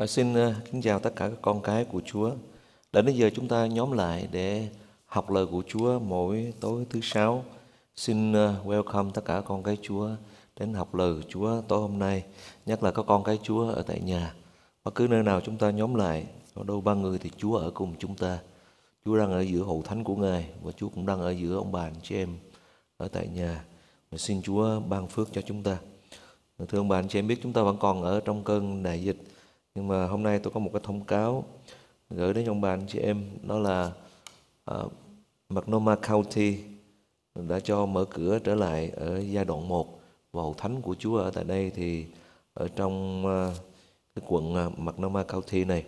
À, xin uh, kính chào tất cả các con cái của Chúa. Đến bây giờ chúng ta nhóm lại để học lời của Chúa mỗi tối thứ sáu. Xin uh, welcome tất cả con cái Chúa đến học lời của Chúa tối hôm nay. Nhất là các con cái Chúa ở tại nhà. Bất cứ nơi nào chúng ta nhóm lại, ở đâu ba người thì Chúa ở cùng chúng ta. Chúa đang ở giữa hậu thánh của Ngài và Chúa cũng đang ở giữa ông bà anh chị em ở tại nhà. Mình xin Chúa ban phước cho chúng ta. Thưa ông bà anh chị em biết chúng ta vẫn còn ở trong cơn đại dịch nhưng mà hôm nay tôi có một cái thông cáo gửi đến ông bà anh chị em. Đó là à, uh, Multnomah County đã cho mở cửa trở lại ở giai đoạn 1 và hậu thánh của Chúa ở tại đây thì ở trong uh, cái quận à, uh, Multnomah County này.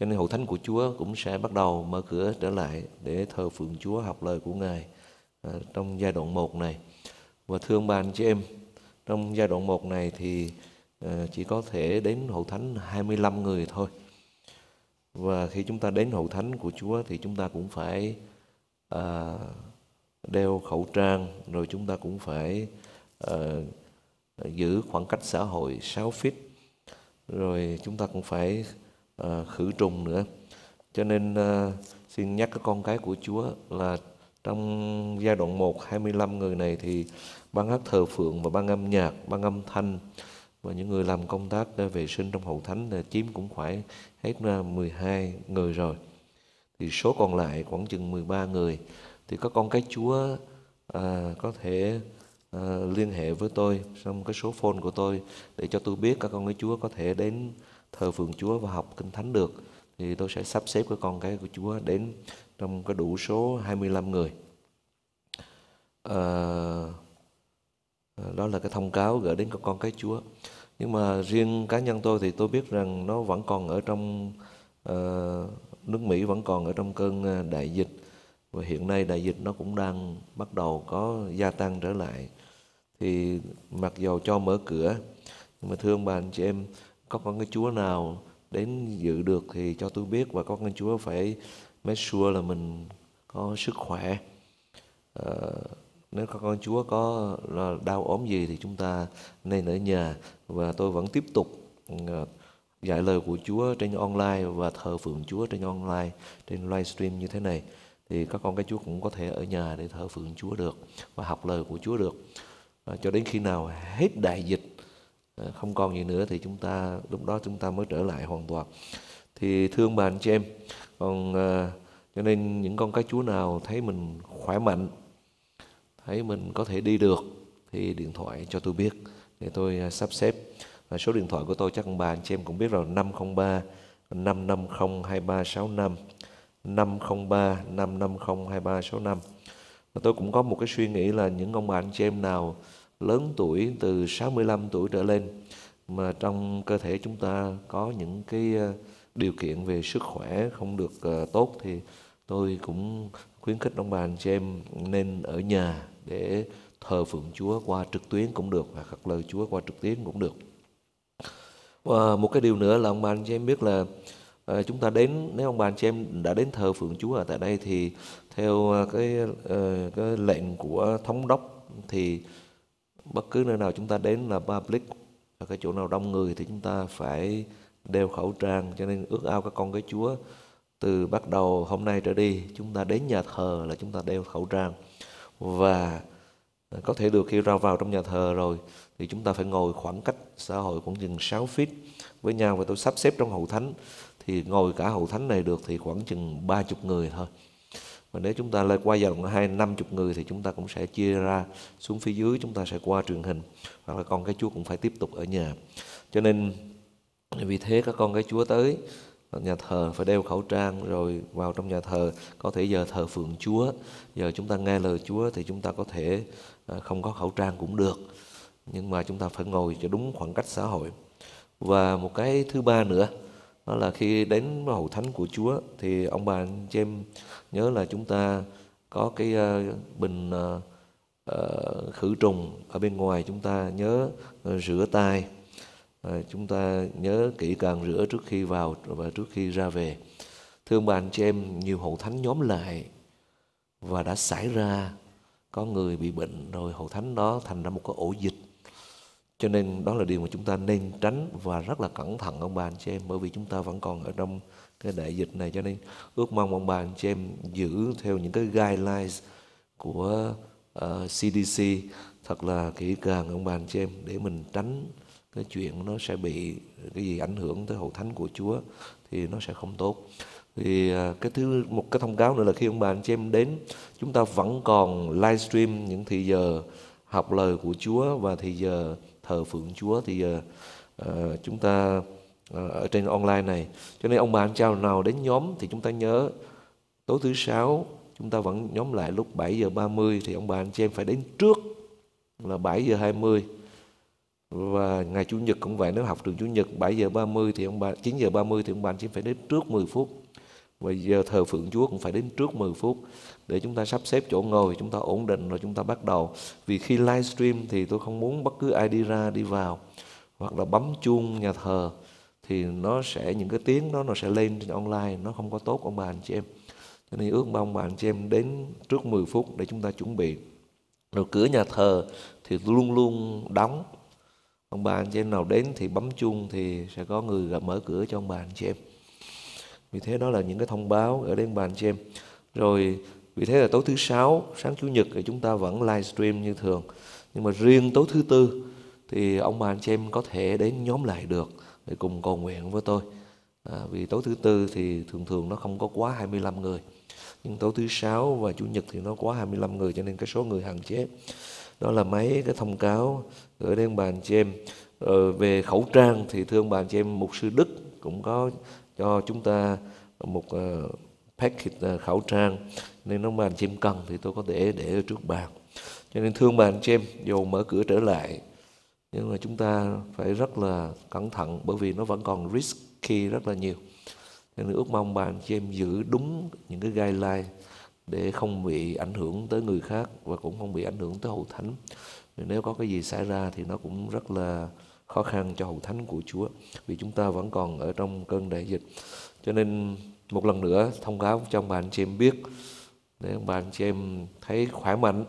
Cho nên hậu thánh của Chúa cũng sẽ bắt đầu mở cửa trở lại để thờ phượng Chúa học lời của Ngài uh, trong giai đoạn 1 này. Và thương bà anh chị em trong giai đoạn 1 này thì Ờ, chỉ có thể đến hậu thánh 25 người thôi. Và khi chúng ta đến hậu thánh của Chúa thì chúng ta cũng phải à, đeo khẩu trang, rồi chúng ta cũng phải à, giữ khoảng cách xã hội 6 feet, rồi chúng ta cũng phải à, khử trùng nữa. Cho nên à, xin nhắc các con cái của Chúa là trong giai đoạn 1 25 người này thì ban hát thờ phượng và ban âm nhạc, ban âm thanh và những người làm công tác vệ sinh trong hậu thánh là chiếm cũng khoảng hết 12 người rồi. Thì số còn lại khoảng chừng 13 người. Thì có con cái Chúa à, có thể à, liên hệ với tôi trong cái số phone của tôi để cho tôi biết các con cái Chúa có thể đến thờ phượng Chúa và học kinh thánh được. Thì tôi sẽ sắp xếp cái con cái của Chúa đến trong cái đủ số 25 người. À, Ờ, đó là cái thông cáo gửi đến các con cái Chúa. Nhưng mà riêng cá nhân tôi thì tôi biết rằng nó vẫn còn ở trong uh, nước Mỹ vẫn còn ở trong cơn ờ, đại dịch. Và hiện nay đại dịch nó cũng đang bắt đầu có gia tăng trở lại. Thì mặc dầu cho mở cửa nhưng mà thưa ông bà anh chị em có con cái chúa nào đến dự được thì cho tôi biết và có con chúa phải make sure là mình có sức khỏe. Uh, nếu các con Chúa có đau ốm gì thì chúng ta nên ở nhà. Và tôi vẫn tiếp tục ừ, dạy lời của Chúa trên online và thờ phượng Chúa trên online trên livestream như thế này. Thì các con cái Chúa cũng có thể ở nhà để thờ phượng Chúa được và học lời của Chúa được. À, cho đến khi nào hết đại dịch ờ, không còn gì nữa thì chúng ta lúc đó chúng ta mới trở lại hoàn toàn. Thì thương bà anh chị em còn à, cho nên những con cái Chúa nào thấy mình khỏe mạnh thấy mình có thể đi được. Thì điện thoại cho tôi biết. Để tôi à, sắp xếp. Và số điện thoại của tôi chắc bà anh chị em cũng biết rồi. 503 550 2365 503 550 2365 và tôi cũng có một cái suy nghĩ là những ông bà anh chị em nào lớn tuổi, từ 65 tuổi trở lên, mà trong cơ thể chúng ta có những cái à, điều kiện về sức khỏe không được à, tốt, thì tôi cũng khuyến khích ông bà anh chị em nên ở nhà để thờ phượng Chúa qua trực tuyến cũng được và khắc lời Chúa qua trực tuyến cũng được. Và một cái điều nữa là ông bà anh chị em biết là à, chúng ta đến nếu ông bà anh chị em đã đến thờ phượng Chúa ở tại đây thì theo à, cái uh, cái lệnh của thống đốc thì bất cứ nơi nào chúng ta đến là public ở cái chỗ nào đông người thì chúng ta phải đeo khẩu trang cho nên ước ao các con cái Chúa từ bắt đầu hôm nay trở đi chúng ta đến nhà thờ là chúng ta đeo khẩu trang và ờ, có thể được khi ra vào trong nhà thờ rồi, thì chúng ta phải ngồi khoảng cách xã hội khoảng chừng 6 feet với nhau. Và tôi sắp xếp trong hậu thánh, thì ngồi cả hậu thánh này được thì khoảng chừng 30 người thôi. Và nếu chúng ta lên qua dòng hai năm chục người thì chúng ta cũng sẽ chia ra xuống phía dưới, chúng ta sẽ qua truyền hình. Hoặc là con cái chúa cũng phải tiếp tục ở nhà. Cho nên, vì thế các con cái chúa tới Ờ, nhà thờ phải đeo khẩu trang rồi vào trong nhà thờ, có thể giờ thờ phượng Chúa. Giờ chúng ta nghe lời Chúa thì chúng ta có thể ờ, không có khẩu trang cũng được, nhưng mà chúng ta phải ngồi cho đúng khoảng cách xã hội. Và một cái thứ ba nữa, đó là khi đến hậu thánh của Chúa thì ông bà anh chị em nhớ là chúng ta có cái ờ, bình khử trùng ở bên ngoài, chúng ta nhớ rửa tay à, chúng ta nhớ kỹ càng rửa trước khi vào và trước khi ra về. Thưa ông bà anh chị em nhiều hậu thánh nhóm lại và đã xảy ra. Có người bị bệnh rồi hậu thánh đó thành ra một cái ổ dịch. Cho nên đó là điều mà chúng ta nên tránh và rất là cẩn thận ông bà anh chị em bởi vì chúng ta vẫn còn ở trong cái đại dịch này. Cho nên ước mong ông bà anh chị em giữ theo những cái guidelines của ờ, uh, CDC thật là kỹ càng ông bà anh chị em để mình tránh cái chuyện nó sẽ bị cái gì ảnh hưởng tới hậu thánh của Chúa thì nó sẽ không tốt. Thì à, cái thứ một cái thông cáo nữa là khi ông bà anh chị em đến chúng ta vẫn còn livestream những thì giờ học lời của Chúa và thì giờ thờ phượng Chúa. Thì giờ uh, chúng ta uh, ở trên online này. Cho nên ông bà anh chào nào đến nhóm thì chúng ta nhớ tối thứ sáu chúng ta vẫn nhóm lại lúc 7 giờ 30 thì ông bà anh chị em phải đến trước là 7 giờ 20 và ngày chủ nhật cũng vậy, nếu học trường chủ nhật 7 giờ 30 thì ông bà 9 giờ 30 thì ông bà chỉ phải đến trước 10 phút. Và giờ thờ phượng Chúa cũng phải đến trước 10 phút để chúng ta sắp xếp chỗ ngồi, chúng ta ổn định rồi chúng ta bắt đầu. Vì khi livestream thì tôi không muốn bất cứ ai đi ra, đi vào, hoặc là bấm chuông nhà thờ thì nó sẽ, những cái tiếng đó nó sẽ lên trên online, nó không có tốt ông bà anh chị em. Cho nên ước mong bà anh chị em đến trước 10 phút để chúng ta chuẩn bị. Rồi cửa nhà thờ thì luôn luôn đóng ông bà anh chị em nào đến thì bấm chuông thì sẽ có người gặp mở cửa cho ông bà anh chị em. Vì thế đó là những cái thông báo ở đến bà anh chị em. Rồi vì thế là tối thứ sáu sáng chủ nhật thì chúng ta vẫn livestream như thường. Nhưng mà riêng tối thứ tư thì ông bà anh chị em có thể đến nhóm lại được để cùng cầu nguyện với tôi. À, vì tối thứ tư thì thường thường nó không có quá 25 người. Nhưng tối thứ sáu và chủ nhật thì nó quá 25 người cho nên cái số người hạn chế đó là mấy cái thông cáo gửi đến bà anh chị em. Ờ, về khẩu trang thì thương bàn bà anh chị em mục sư Đức cũng có cho chúng ta một uh, packet ờ, khẩu trang. Nên nó mà anh chị em cần thì tôi có thể để ở trước bàn. Cho nên thương bà anh chị em dù mở cửa trở lại nhưng mà chúng ta phải rất là cẩn thận bởi vì nó vẫn còn risky rất là nhiều. Nên ước mong bà anh chị em giữ đúng những cái guideline để không bị ảnh hưởng tới người khác và cũng không bị ảnh hưởng tới hậu thánh. Nếu có cái gì xảy ra thì nó cũng rất là khó khăn cho hậu thánh của Chúa, vì chúng ta vẫn còn ở trong cơn đại dịch. Cho nên một lần nữa thông cáo cho ông bà anh chị em biết, để ông bà anh chị em thấy khỏe mạnh,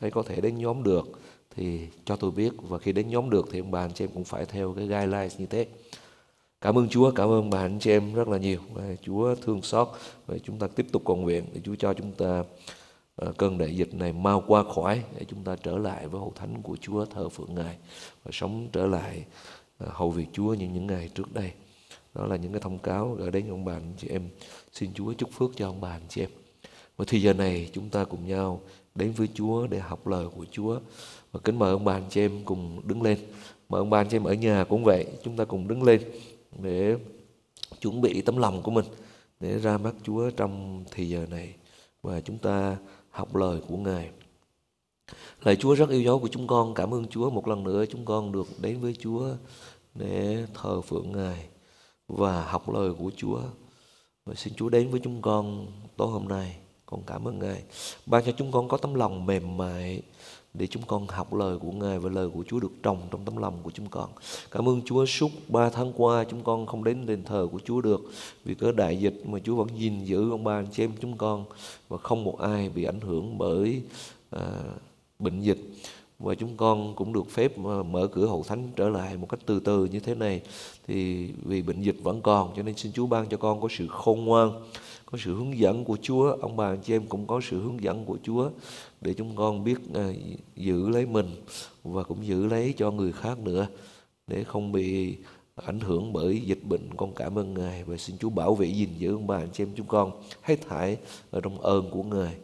thấy có thể đến nhóm được thì cho tôi biết. Và khi đến nhóm được thì ông bà anh chị em cũng phải theo cái guidelines như thế cảm ơn Chúa, cảm ơn bà anh chị em rất là nhiều. Chúa thương xót. Và chúng ta tiếp tục cầu nguyện để Chúa cho chúng ta ờ, cơn đại dịch này mau qua khỏi để chúng ta trở lại với hậu thánh của Chúa thờ phượng Ngài và sống trở lại ờ, hầu việc Chúa như những ngày trước đây. Đó là những cái thông cáo gửi đến ông bà anh chị em. Xin Chúa chúc phước cho ông bà anh chị em. Và thì giờ này chúng ta cùng nhau đến với Chúa để học lời của Chúa. Và kính mời ông bà anh chị em cùng đứng lên. Mời ông bà anh chị em ở nhà cũng vậy, chúng ta cùng đứng lên để chuẩn bị tấm lòng của mình để ra mắt Chúa trong thì giờ này và chúng ta học lời của Ngài. Lạy Chúa rất yêu dấu của chúng con, cảm ơn Chúa một lần nữa chúng con được đến với Chúa để thờ phượng Ngài và học lời của Chúa. Và xin Chúa đến với chúng con tối hôm nay. Con cảm ơn Ngài. Ban cho chúng con có tấm lòng mềm mại để chúng con học lời của Ngài và lời của Chúa được trồng trong tấm lòng của chúng con. Cảm ơn Chúa suốt ba tháng qua chúng con không đến đền thờ của Chúa được. Vì có đại dịch mà Chúa vẫn gìn giữ ông bà anh chị em chúng con và không một ai bị ảnh hưởng bởi à, bệnh dịch. Và chúng con cũng được phép à, mở cửa hậu thánh trở lại một cách từ từ như thế này. Thì vì bệnh dịch vẫn còn cho nên xin Chúa ban cho con có sự khôn ngoan có sự hướng dẫn của Chúa. Ông bà anh chị em cũng có sự hướng dẫn của Chúa để chúng con biết uh, giữ lấy mình và cũng giữ lấy cho người khác nữa để không bị ảnh hưởng bởi dịch bệnh. Con cảm ơn ngài và xin Chúa bảo vệ gìn giữ ông bà anh chị em chúng con hết thảy ở trong ơn của ngài.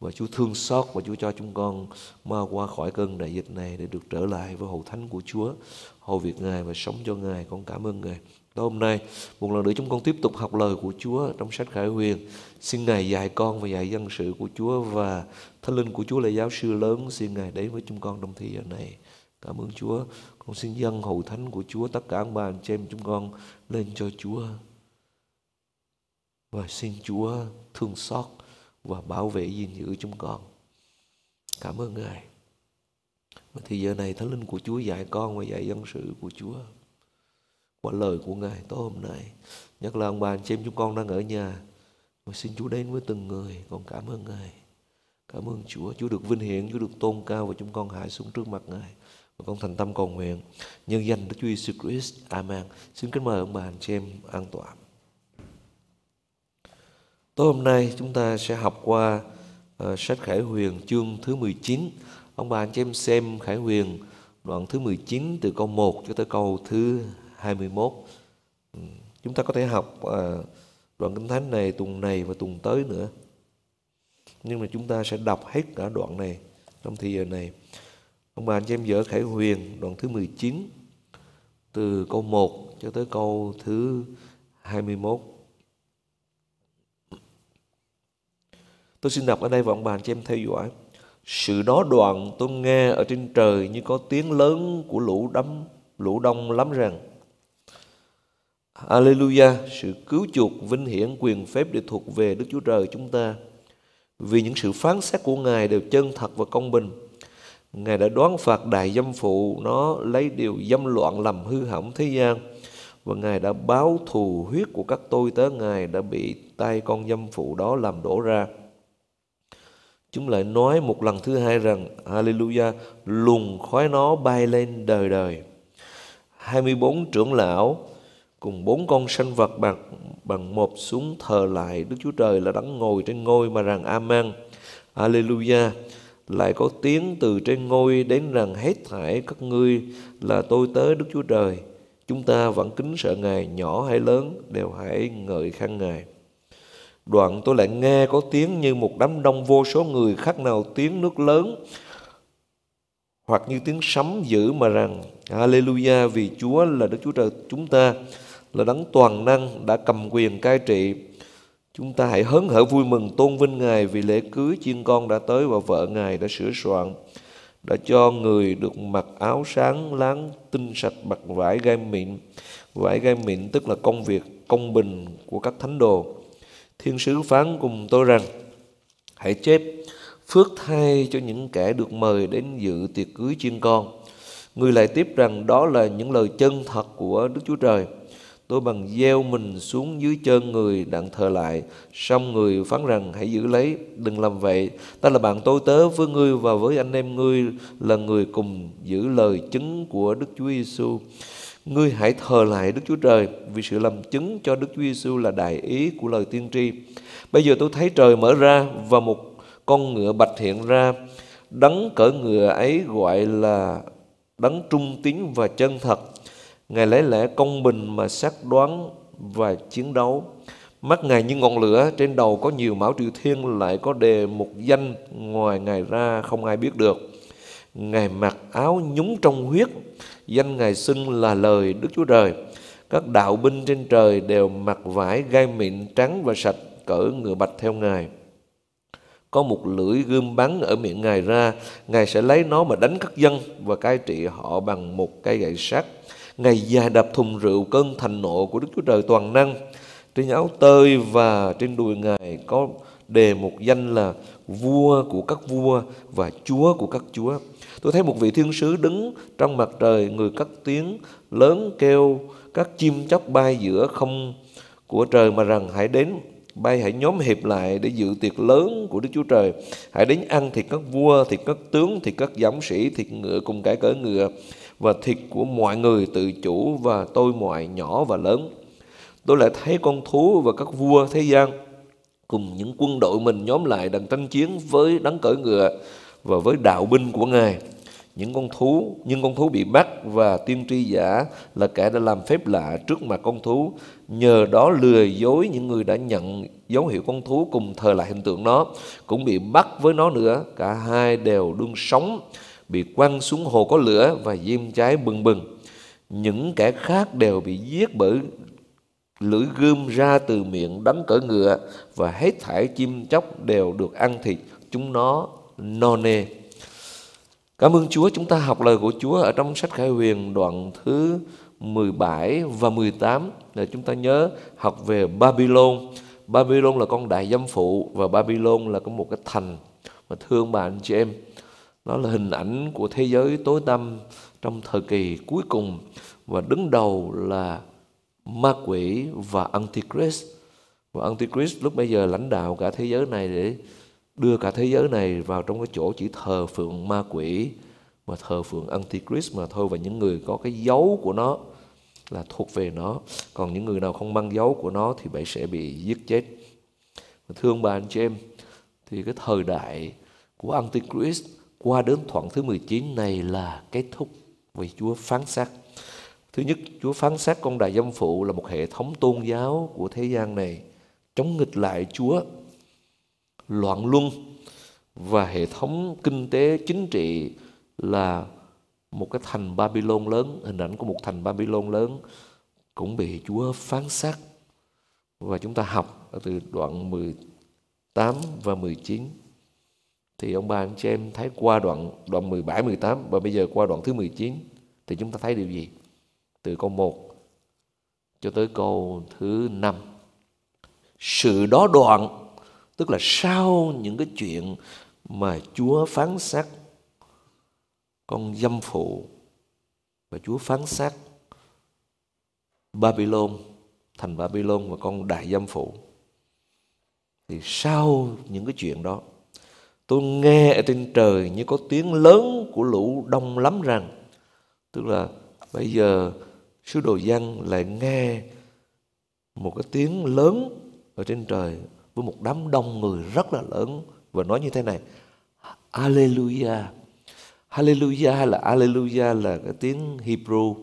Và Chúa thương xót và Chúa cho chúng con mau qua khỏi cơn đại dịch này để được trở lại với hậu thánh của Chúa. Hầu việc Ngài và sống cho Ngài. Con cảm ơn Ngài. Tối hôm nay một lần nữa chúng con tiếp tục học lời của Chúa trong sách Khải Huyền xin Ngài dạy con và dạy dân sự của Chúa và Thánh Linh của Chúa là giáo sư lớn xin Ngài đến với chúng con trong thời giờ này cảm ơn Chúa con xin dân hậu thánh của Chúa tất cả ông bà anh chị em chúng con lên cho Chúa và xin Chúa thương xót và bảo vệ gìn giữ chúng con. Cảm ơn Ngài. Và thì giờ này Thánh Linh của Chúa dạy con và dạy dân sự của Chúa. Qua lời của Ngài tối hôm nay. Nhất là ông bà anh chị em chúng con đang ở nhà. Và xin Chúa đến với từng người. Con cảm ơn Ngài. Cảm ơn Chúa. Chúa được vinh hiển, Chúa được tôn cao và chúng con hạ xuống trước mặt Ngài. và con thành tâm cầu nguyện nhân danh Đức Chúa Giêsu Christ. Amen. Xin kính mời ông bà anh chị em an toàn. Tối hôm nay chúng ta sẽ học qua uh, sách Khải Huyền chương thứ 19. Ông bà anh chị em xem Khải Huyền đoạn thứ 19 từ câu 1 cho tới câu thứ 21. Ừ, chúng ta có thể học à, đoạn kinh thánh này, tuần này và tuần tới nữa. Nhưng mà chúng ta sẽ đọc hết cả đoạn này trong thời giờ này. Ông bà anh chị em dở Khải Huyền, đoạn thứ 19 từ câu 1 cho tới câu thứ 21. Tôi xin đọc ở đây và ông bà anh chị em theo dõi. Sự đó đoạn tôi nghe ở trên trời như có tiếng lớn của lũ đấm lũ đông lắm rằng Alleluia, sự cứu chuộc, vinh hiển, quyền phép đều thuộc về Đức Chúa Trời chúng ta. Vì những sự phán xét của Ngài đều chân thật và công bình. Ngài đã đoán phạt đại dâm phụ nó lấy điều dâm loạn làm hư hỏng thế gian và Ngài đã báo thù huyết của các tôi tớ Ngài đã bị tay con dâm phụ đó làm đổ ra. Chúng lại nói một lần thứ hai rằng Hallelujah luồng khói nó bay lên đời đời. 24 trưởng lão cùng bốn con sanh vật bằng bằng một xuống thờ lại Đức Chúa Trời là đấng ngồi trên ngôi mà rằng Amen. Alleluia. Lại có tiếng từ trên ngôi đến rằng hết thảy các ngươi là tôi tới Đức Chúa Trời. Chúng ta vẫn kính sợ Ngài, nhỏ hay lớn, đều hãy ngợi khen Ngài. Đoạn tôi lại nghe có tiếng như một đám đông vô số người khác nào tiếng nước lớn, hoặc như tiếng sấm dữ mà rằng Alleluia vì Chúa là Đức Chúa Trời chúng ta là đấng toàn năng đã cầm quyền cai trị. Chúng ta hãy hớn hở vui mừng tôn vinh Ngài vì lễ cưới chiên con đã tới và vợ Ngài đã sửa soạn, đã cho người được mặc áo sáng láng tinh sạch bạc vải gai mịn vải gai mịn tức là công việc, công bình của các thánh đồ Thiên sứ phán cùng tôi rằng, Hãy chép phước thay cho những kẻ được mời đến dự tiệc cưới chiên con. Người lại tiếp rằng, đó là những lời chân thật của Đức Chúa Trời. Tôi bằng gieo mình xuống dưới chân người đặng thờ lại. Xong người phán rằng hãy giữ lấy, đừng làm vậy. Ta là bạn tôi tớ với ngươi và với anh em ngươi là người cùng giữ lời chứng của Đức Chúa Giêsu. Ngươi hãy thờ lại Đức Chúa Trời vì sự làm chứng cho Đức Chúa Giêsu là đại ý của lời tiên tri. Bây giờ tôi thấy trời mở ra và một con ngựa bạch hiện ra. Đấng cỡ ngựa ấy gọi là đấng trung tín và chân thật. Ngài lấy lẽ công bình mà xác đoán và chiến đấu. Mắt Ngài như ngọn lửa, trên đầu có nhiều mão triều thiên lại có đề một danh ngoài Ngài ra không ai biết được. Ngài mặc áo nhúng trong huyết, danh Ngài xưng là lời Đức Chúa Trời. Các đạo binh trên trời đều mặc vải gai mịn trắng và sạch cỡ ngựa bạch theo Ngài. Có một lưỡi gươm bắn ở miệng Ngài ra, Ngài sẽ lấy nó mà đánh các dân và cai trị họ bằng một cây gậy sắt. Ngài dài đập thùng rượu cơn thành nộ của Đức Chúa Trời toàn năng. Trên áo tơi và trên đùi Ngài có đề một danh là vua của các vua và chúa của các chúa. Tôi thấy một vị thiên sứ đứng trong mặt trời, người cất tiếng lớn kêu các chim chóc bay giữa không của trời mà rằng hãy đến bay hãy nhóm hiệp lại để dự tiệc lớn của Đức Chúa Trời. Hãy đến ăn thịt các vua, thịt các tướng, thịt các giám sĩ, thịt ngựa cùng cái cỡ ngựa và thịt của mọi người tự chủ và tôi mọi nhỏ và lớn. Tôi lại thấy con thú và các vua thế gian cùng những quân đội mình nhóm lại đằng tranh chiến với đấng cỡ ngựa và với đạo binh của Ngài. Những con thú, nhưng con thú bị bắt và tiên tri giả là kẻ đã làm phép lạ trước mặt con thú. Nhờ đó lừa dối những người đã nhận dấu hiệu con thú cùng thờ lại hình tượng nó, cũng bị bắt với nó nữa. Cả hai đều đương sống, bị quăng xuống hồ có lửa và diêm cháy bừng bừng. Những kẻ khác đều bị giết bởi lưỡi gươm ra từ miệng đấng cỡ ngựa và hết thảy chim chóc đều được ăn thịt chúng nó no nê. Cảm ơn Chúa, chúng ta học lời của Chúa ở trong sách Khải Huyền đoạn thứ 17 và 18 là chúng ta nhớ học về Babylon. Babylon là con đại giám phụ và Babylon là có một cái thành mà thương bà anh chị em đó là hình ảnh của thế giới tối tăm trong thời kỳ cuối cùng và đứng đầu là ma quỷ và Antichrist. Và Antichrist lúc bây giờ lãnh đạo cả thế giới này để đưa cả thế giới này vào trong cái chỗ chỉ thờ phượng ma quỷ, mà thờ phượng Antichrist mà thôi. Và những người có cái dấu của nó là thuộc về nó. Còn những người nào không mang dấu của nó thì bạn sẽ bị giết chết. Thương bà anh chị em, thì cái thời đại của Antichrist qua đến thuận thứ 19 này là kết thúc vì Chúa phán xét. Thứ nhất, Chúa phán xét con đại dâm phụ là một hệ thống tôn giáo của thế gian này chống nghịch lại Chúa, loạn luân và hệ thống kinh tế chính trị là một cái thành Babylon lớn, hình ảnh của một thành Babylon lớn cũng bị Chúa phán xét. Và chúng ta học ở từ đoạn 18 và 19 thì ông bà anh chị em thấy qua đoạn đoạn 17 18 và bây giờ qua đoạn thứ 19 thì chúng ta thấy điều gì? Từ câu 1 cho tới câu thứ 5. Sự đó đoạn, tức là sau những cái chuyện mà Chúa phán xét con dâm phụ và Chúa phán xét Babylon, thành Babylon và con đại dâm phụ thì sau những cái chuyện đó tôi nghe ở trên trời như có tiếng lớn của lũ đông lắm rằng. Tức là bây giờ sứ đồ dân lại nghe một cái tiếng lớn ở trên trời với một đám đông người rất là lớn và nói như thế này. Alleluia Hallelujah là Alleluia là cái tiếng Hebrew.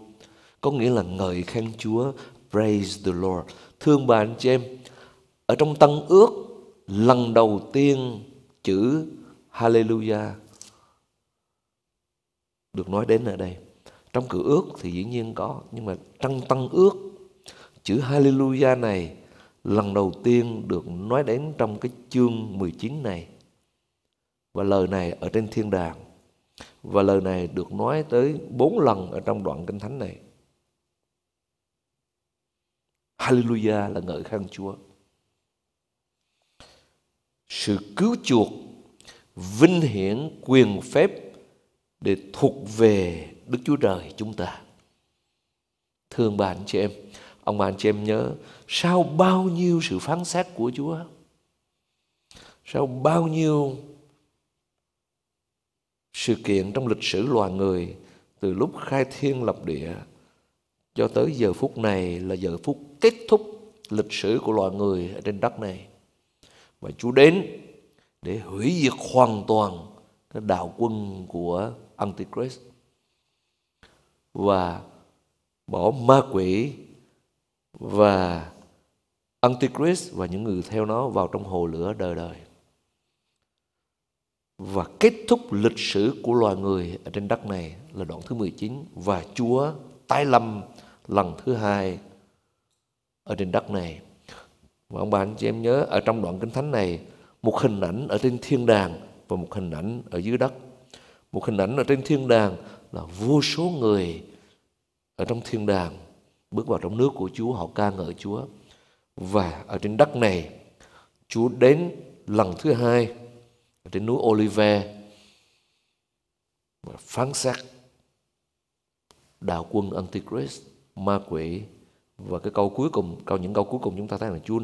Có nghĩa là ngợi khen Chúa. Praise the Lord. Thương bà anh chị em, ở trong Tân ước, lần đầu tiên chữ Hallelujah được nói đến ở đây trong cựu ước thì dĩ nhiên có nhưng mà trong Tân ước chữ Hallelujah này lần đầu tiên được nói đến trong cái chương 19 này và lời này ở trên thiên đàng và lời này được nói tới bốn lần ở trong đoạn kinh thánh này. Hallelujah là ngợi khen Chúa. Sự cứu chuộc, vinh hiển, quyền phép để thuộc về Đức Chúa Trời chúng ta. Thương bà anh chị em, ông bà anh chị em nhớ, sau bao nhiêu sự phán xét của Chúa, sau bao nhiêu sự kiện trong lịch sử loài người từ lúc khai thiên lập địa cho tới giờ phút này là giờ phút kết thúc lịch sử của loài người ở trên đất này. Và Chúa đến để hủy diệt hoàn toàn cái đạo quân của Antichrist và bỏ ma quỷ và Antichrist và những người theo nó vào trong hồ lửa đời đời và kết thúc lịch sử của loài người ở trên đất này là đoạn thứ 19 và Chúa tái lâm lần thứ hai ở trên đất này. Và ông bà anh chị em nhớ, ở trong đoạn kinh thánh này một hình ảnh ở trên thiên đàng và một hình ảnh ở dưới đất. Một hình ảnh ở trên thiên đàng là vô số người ở trong thiên đàng bước vào trong nước của Chúa họ ca ngợi Chúa. Và ở trên đất này Chúa đến lần thứ hai trên núi Olive và phán xét đạo quân Antichrist, ma quỷ và cái câu cuối cùng, câu những câu cuối cùng chúng ta thấy là Chúa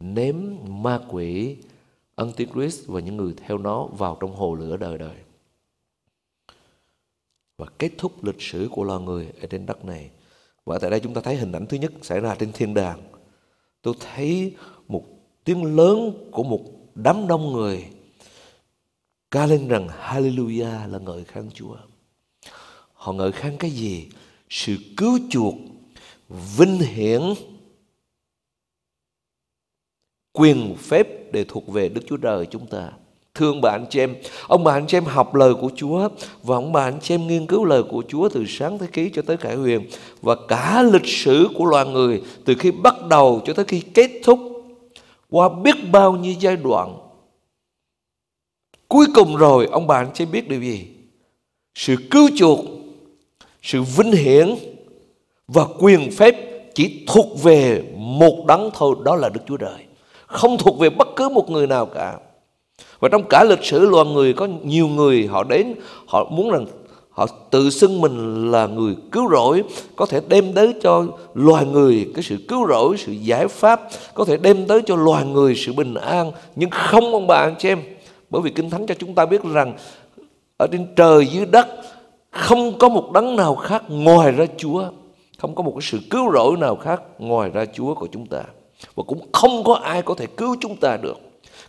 ném ma quỷ Antichrist và những người theo nó vào trong hồ lửa đời đời. Và kết thúc lịch sử của loài người ở trên đất này. Và tại đây chúng ta thấy hình ảnh thứ nhất xảy ra trên thiên đàng. Tôi thấy một tiếng lớn của một đám đông người ca lên rằng Hallelujah là ngợi khen Chúa. Họ ngợi khen cái gì? Sự cứu chuộc, vinh hiển, quyền phép để thuộc về Đức Chúa Trời chúng ta. Thương bà anh chị em, ông bà anh chị em học lời của Chúa và ông bà anh chị em nghiên cứu lời của Chúa từ sáng thế ký cho tới cải huyền và cả lịch sử của loài người từ khi bắt đầu cho tới khi kết thúc qua biết bao nhiêu giai đoạn Cuối cùng rồi ông bà anh chị biết điều gì? Sự cứu chuộc, sự vinh hiển và quyền phép chỉ thuộc về một đấng thôi, đó là Đức Chúa Trời. Không thuộc về bất cứ một người nào cả. Và trong cả lịch sử loài người có nhiều người họ đến, họ muốn rằng họ tự xưng mình là người cứu rỗi có thể đem tới cho loài người cái sự cứu rỗi sự giải pháp có thể đem tới cho loài người sự bình an nhưng không ông bà anh chị em bởi vì Kinh Thánh cho chúng ta biết rằng ở trên trời dưới đất không có một đấng nào khác ngoài ra Chúa không có một cái sự cứu rỗi nào khác ngoài ra Chúa của chúng ta và cũng không có ai có thể cứu chúng ta được.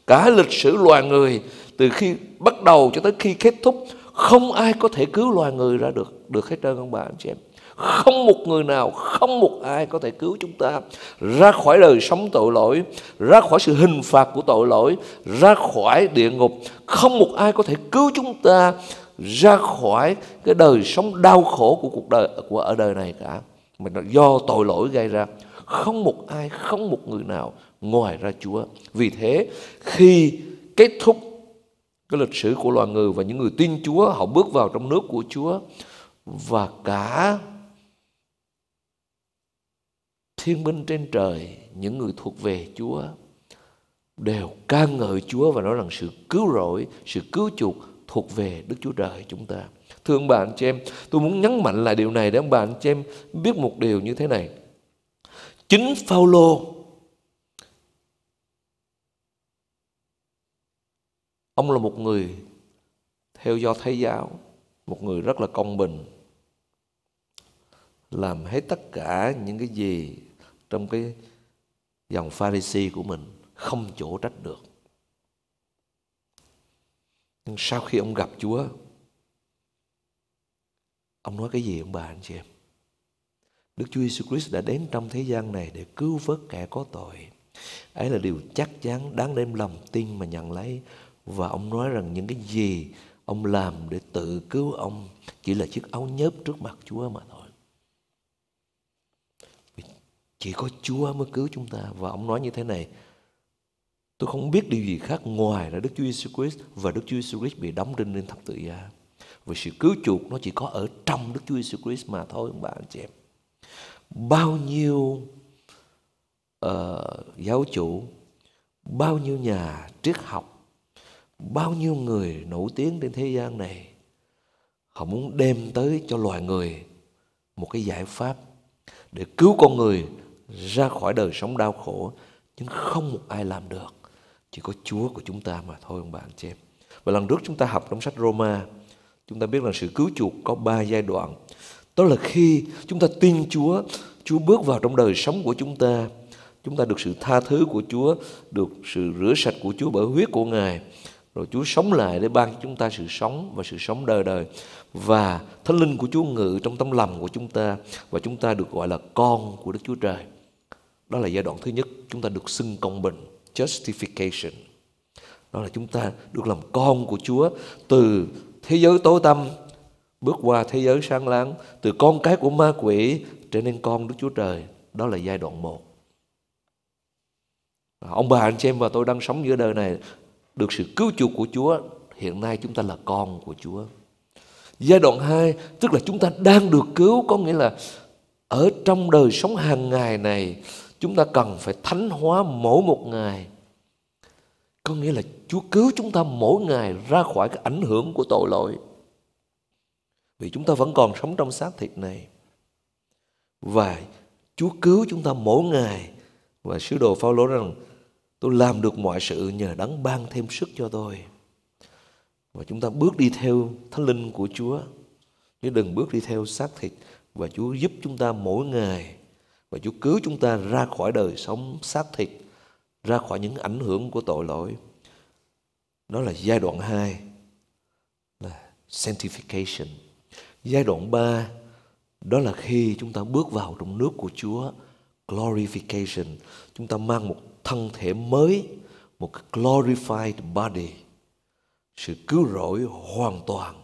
Cả lịch sử loài người, từ khi bắt đầu cho tới khi kết thúc, không ai có thể cứu loài người ra được được hết trơn, ông bà, anh chị em. Không một người nào, không một ai có thể cứu chúng ta ra khỏi đời sống tội lỗi, ra khỏi sự hình phạt của tội lỗi, ra khỏi địa ngục. Không một ai có thể cứu chúng ta ra khỏi cái đời sống đau khổ của cuộc đời, của ở đời này cả. Mà do tội lỗi gây ra không một ai không một người nào ngoài ra Chúa vì thế khi kết thúc cái lịch sử của loài người và những người tin Chúa họ bước vào trong nước của Chúa và cả thiên binh trên trời những người thuộc về Chúa đều ca ngợi Chúa và nói rằng sự cứu rỗi, sự cứu chuộc thuộc về Đức Chúa Trời chúng ta. Thưa ông bà anh chị em, tôi muốn nhấn mạnh lại điều này để ông bà anh chị em biết một điều như thế này. Chính Phaolô ông là một người theo do Thái giáo, một người rất là công bình, làm hết tất cả những cái gì trong cái dòng Pharisee của mình không chỗ trách được. Nhưng sau khi ông gặp Chúa, ông nói cái gì ông bà anh chị em? Đức Chúa Giêsu Christ đã đến trong thế gian này để cứu vớt kẻ có tội. Ấy là điều chắc chắn, đáng đem lòng tin mà nhận lấy. Và ông nói rằng những cái gì ông làm để tự cứu ông chỉ là chiếc áo nhớp trước mặt Chúa mà thôi. Chỉ có Chúa mới cứu chúng ta. Và ông nói như thế này. Tôi không biết điều gì khác ngoài là Đức Chúa Giêsu Christ và Đức Chúa Giêsu Christ bị đóng đinh lên thập tự giá. Vì sự cứu chuộc nó chỉ có ở trong Đức Chúa Giêsu Christ mà thôi, ông bà, anh chị em. Bao nhiêu uh, giáo chủ, bao nhiêu nhà triết học, bao nhiêu người nổi tiếng trên thế gian này họ muốn đem tới cho loài người một cái giải pháp để cứu con người ra khỏi đời sống đau khổ nhưng không một ai làm được chỉ có Chúa của chúng ta mà thôi ông bạn chị em. Và lần trước chúng ta học trong sách Roma chúng ta biết là sự cứu chuộc có ba giai đoạn đó là khi chúng ta tin Chúa Chúa bước vào trong đời sống của chúng ta chúng ta được sự tha thứ của Chúa được sự rửa sạch của Chúa bởi huyết của Ngài rồi Chúa sống lại để ban cho chúng ta sự sống và sự sống đời đời và thánh linh của Chúa ngự trong tấm lòng của chúng ta và chúng ta được gọi là con của Đức Chúa Trời đó là giai đoạn thứ nhất, chúng ta được xưng công bình, justification. Đó là chúng ta được làm con của Chúa từ thế giới tối tăm bước qua thế giới sáng láng, từ con cái của ma quỷ trở nên con Đức Chúa Trời. Đó là giai đoạn một. Ông bà anh chị em và tôi đang sống giữa đời này được sự cứu chuộc của Chúa. Hiện nay chúng ta là con của Chúa. Giai đoạn 2 tức là chúng ta đang được cứu có nghĩa là ở trong đời sống hàng ngày này chúng ta cần phải thánh hóa mỗi một ngày có nghĩa là Chúa cứu chúng ta mỗi ngày ra khỏi cái ảnh hưởng của tội lỗi vì chúng ta vẫn còn sống trong xác thịt này. Và Chúa cứu chúng ta mỗi ngày. Và sứ đồ Phaolô rằng tôi làm được mọi sự nhờ đấng ban thêm sức cho tôi. Và chúng ta bước đi theo thánh linh của Chúa. Chứ đừng bước đi theo xác thịt. Và Chúa giúp chúng ta mỗi ngày. Và Chúa cứu chúng ta ra khỏi đời sống xác thịt, ra khỏi những ảnh hưởng của tội lỗi. Đó là giai đoạn 2 là sanctification. Giai đoạn 3 đó là khi chúng ta bước vào trong nước của Chúa glorification. Chúng ta mang một thân thể mới, một glorified body. Sự cứu rỗi hoàn toàn.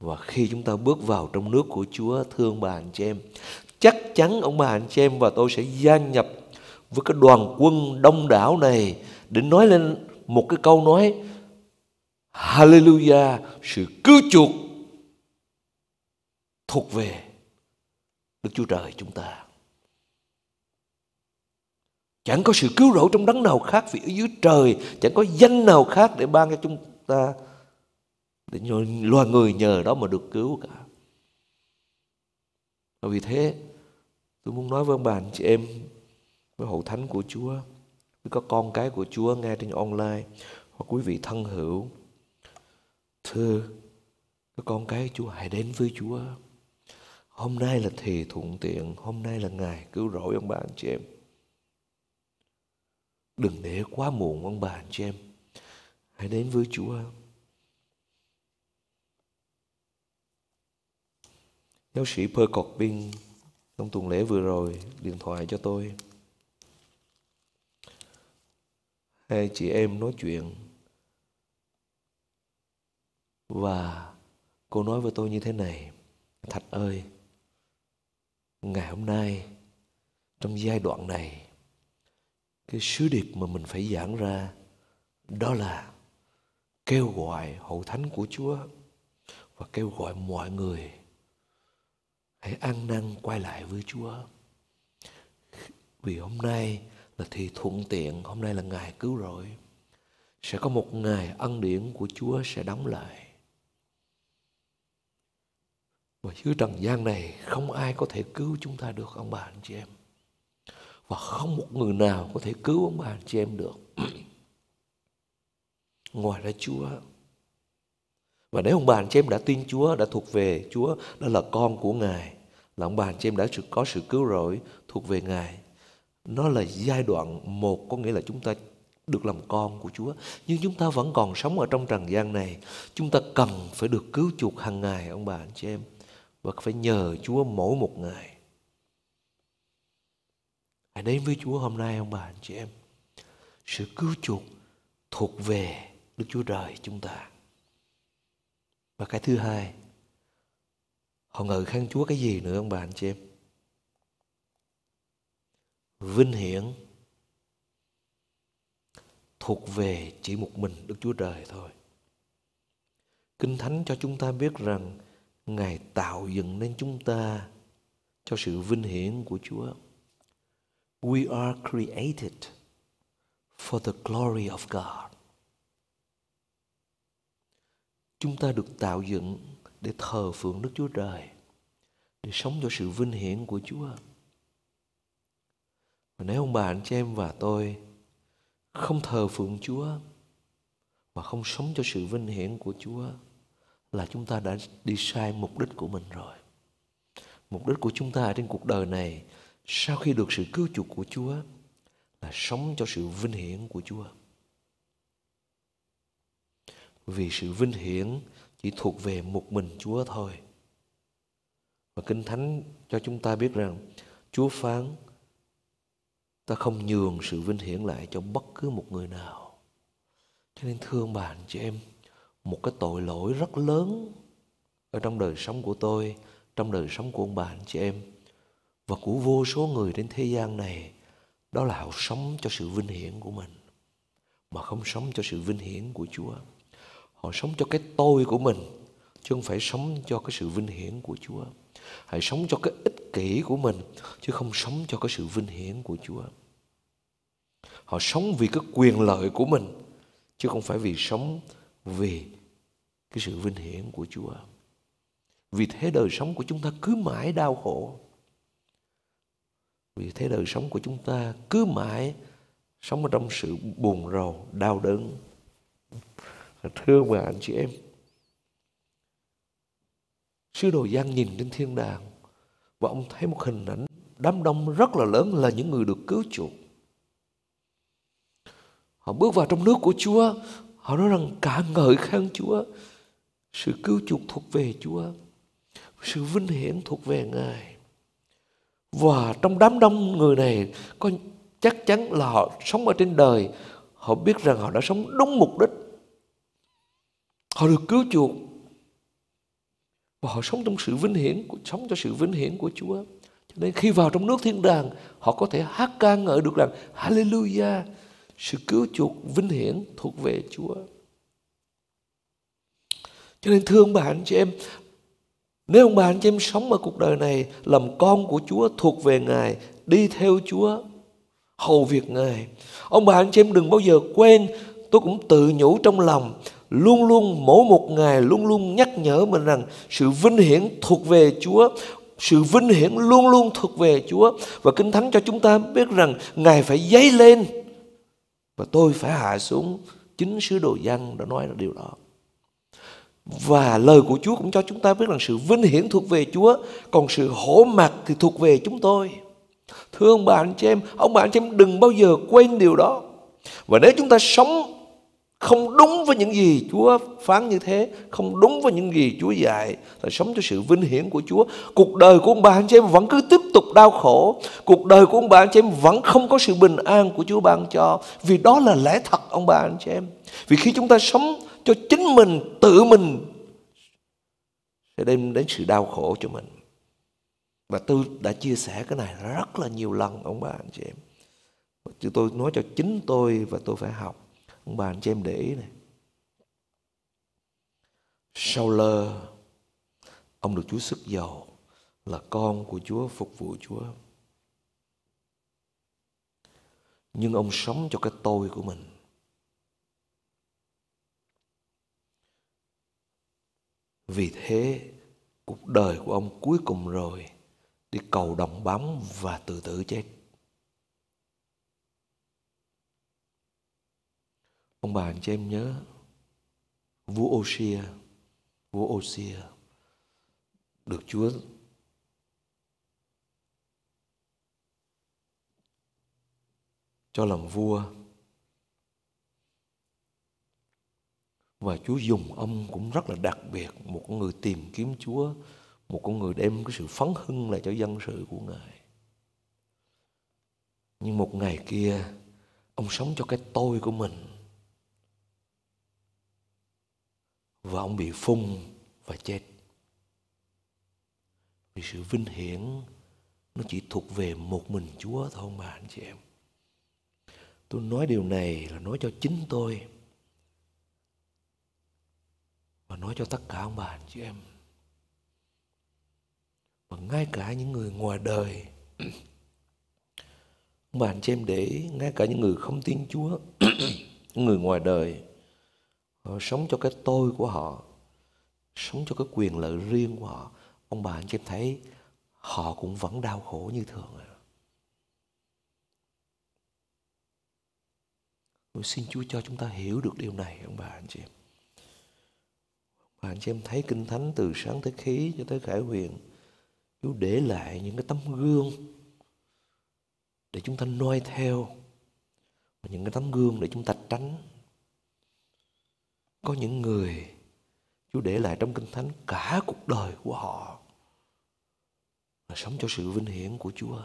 Và khi chúng ta bước vào trong nước của Chúa, thương bà anh chị em, chắc chắn ông bà anh chị em và tôi sẽ gia nhập với cái đoàn quân đông đảo này để nói lên một cái câu nói Hallelujah, sự cứu chuộc thuộc về Đức Chúa Trời chúng ta. Chẳng có sự cứu rỗi trong đấng nào khác vì ở dưới trời, chẳng có danh nào khác để ban cho chúng ta, để loài người nhờ đó mà được cứu cả. Và vì thế, tôi muốn nói với ông bà, anh chị em, với hậu thánh của Chúa, với các con cái của Chúa nghe trên online, hoặc quý vị thân hữu, thưa các con cái Chúa, hãy đến với Chúa hôm nay là thì thuận tiện, hôm nay là ngày cứu rỗi ông bà anh chị em. Đừng để quá muộn ông bà anh chị em. Hãy đến với Chúa. Giáo sĩ Pearl Corbin trong tuần lễ vừa rồi, điện thoại cho tôi. Hai chị em nói chuyện. Và cô nói với tôi như thế này. Thạch ơi ngày hôm nay, trong giai đoạn này, cái sứ điệp mà mình phải giảng ra, đó là kêu gọi hậu thánh của chúa và kêu gọi mọi người hãy ăn năn quay lại với chúa. Vì hôm nay là thì thuận tiện, hôm nay là ngày cứu rỗi. Sẽ có một ngày ân điển của chúa sẽ đóng lại và dưới trần gian này không ai có thể cứu chúng ta được, ông bà, anh chị em. Và không một người nào có thể cứu ông bà, anh chị em được. Ngoài ra chúa, và nếu ông bà, anh chị em đã tin chúa, đã thuộc về chúa, đó là con của ngài, là ông bà, anh chị em đã có sự cứu rỗi thuộc về ngài, nó là giai đoạn một có nghĩa là chúng ta được làm con của Chúa. Nhưng chúng ta vẫn còn sống ở trong trần gian này, chúng ta cần phải được cứu chuộc hàng ngày, ông bà, anh chị em và phải nhờ Chúa mỗi một ngày. Hãy đến với Chúa hôm nay ông bà, anh chị em. Sự cứu chuộc thuộc về Đức Chúa Trời chúng ta. Và cái thứ hai, họ ngợi khen Chúa cái gì nữa ông bà, anh chị em? Vinh hiển thuộc về chỉ một mình Đức Chúa Trời thôi. Kinh Thánh cho chúng ta biết rằng Ngài tạo dựng nên chúng ta cho sự vinh hiển của Chúa. We are created for the glory of God. Chúng ta được tạo dựng để thờ phượng Đức Chúa Trời, để sống cho sự vinh hiển của Chúa. Và nếu ông bà anh chị em và tôi không thờ phượng Chúa và không sống cho sự vinh hiển của Chúa là chúng ta đã đi sai mục đích của mình rồi. Mục đích của chúng ta trên cuộc đời này, sau khi được sự cứu chuộc của Chúa, là sống cho sự vinh hiển của Chúa. Vì sự vinh hiển chỉ thuộc về một mình Chúa thôi. Và Kinh Thánh cho chúng ta biết rằng, Chúa phán, ta không nhường sự vinh hiển lại cho bất cứ một người nào cho nên thương bạn chị em một cái tội lỗi rất lớn ở trong đời sống của tôi, trong đời sống của ông bà, anh chị em. Và của vô số người trên thế gian này, đó là họ sống cho sự vinh hiển của mình, mà không sống cho sự vinh hiển của Chúa. Họ sống cho cái tôi của mình, chứ không phải sống cho cái sự vinh hiển của Chúa. Hãy sống cho cái ích kỷ của mình, chứ không sống cho cái sự vinh hiển của Chúa. Họ sống vì cái quyền lợi của mình, chứ không phải vì sống vì cái sự vinh hiển của Chúa. Vì thế đời sống của chúng ta cứ mãi đau khổ. Vì thế đời sống của chúng ta cứ mãi sống ở trong sự buồn rầu, đau đớn. Thưa bà anh chị em, Sứ đồ Giang nhìn trên thiên đàng và ông thấy một hình ảnh đám đông rất là lớn là những người được cứu chuộc. Họ bước vào trong nước của Chúa, họ nói rằng cả ngợi khen Chúa. Sự cứu chuộc thuộc về Chúa. Sự vinh hiển thuộc về Ngài. Và trong đám đông người này có chắc chắn là họ sống ở trên đời. Họ biết rằng họ đã sống đúng mục đích. Họ được cứu chuộc. Và họ sống trong sự vinh hiển, sống cho sự vinh hiển của Chúa. Cho nên khi vào trong nước thiên đàng, họ có thể hát ca ngợi được rằng Hallelujah, sự cứu chuộc vinh hiển thuộc về Chúa. Cho nên thương bà anh chị em, nếu ông bà anh chị em sống ở cuộc đời này làm con của Chúa thuộc về Ngài, đi theo Chúa, hầu việc Ngài. Ông bà anh chị em đừng bao giờ quên, tôi cũng tự nhủ trong lòng, luôn luôn mỗi một ngày luôn luôn nhắc nhở mình rằng sự vinh hiển thuộc về Chúa sự vinh hiển luôn luôn thuộc về Chúa. Và Kinh Thánh cho chúng ta biết rằng Ngài phải dấy lên và tôi phải hạ xuống chính sứ đồ dân đã nói là điều đó. Và lời của Chúa cũng cho chúng ta biết rằng sự vinh hiển thuộc về Chúa, còn sự hổ mặt thì thuộc về chúng tôi. Thưa ông bà anh chị em, ông bà anh chị em đừng bao giờ quên điều đó. Và nếu chúng ta sống không đúng với những gì Chúa phán như thế, không đúng với những gì Chúa dạy, là sống cho sự vinh hiển của Chúa. Cuộc đời của ông bà anh chị em vẫn cứ tiếp tục đau khổ, cuộc đời của ông bà anh chị em vẫn không có sự bình an của Chúa ban cho, vì đó là lẽ thật ông bà anh chị em. Vì khi chúng ta sống cho chính mình, tự mình sẽ đem đến sự đau khổ cho mình. Và tôi đã chia sẻ cái này rất là nhiều lần ông bà anh chị em. Chứ tôi nói cho chính tôi và tôi phải học. Ông bà anh chị em để ý này. Sau lơ, ông được Chúa sức giàu là con của Chúa phục vụ Chúa. Nhưng ông sống cho cái tôi của mình. Vì thế, cuộc đời của ông cuối cùng rồi đi cầu đồng bóng và tự tử chết. Ông bà anh chị em nhớ vua Osia, vua Osia được Chúa cho làm vua và Chúa dùng ông cũng rất là đặc biệt, một con người tìm kiếm Chúa, một con người đem cái sự phấn hưng lại cho dân sự của Ngài. Nhưng một ngày kia, ông sống cho cái tôi của mình. Và ông bị phun và chết. Vì sự vinh hiển, nó chỉ thuộc về một mình Chúa thôi mà, anh chị em. Tôi nói điều này là nói cho chính tôi và nói cho tất cả ông bà, anh chị em và ngay cả những người ngoài đời, ông bà, anh chị em để ngay cả những người không tin Chúa, những người ngoài đời, họ sống cho cái tôi của họ, sống cho cái quyền lợi riêng của họ ông bà, anh chị em thấy họ cũng vẫn đau khổ như thường. Tôi xin Chúa cho chúng ta hiểu được điều này, ông bà, anh chị em. Bà anh chị em thấy Kinh Thánh từ sáng tới khí cho tới khải huyền. Chúa để lại những cái tấm gương để chúng ta noi theo. Và những cái tấm gương để chúng ta tránh. Có những người Chúa để lại trong Kinh Thánh cả cuộc đời của họ là sống cho sự vinh hiển của Chúa.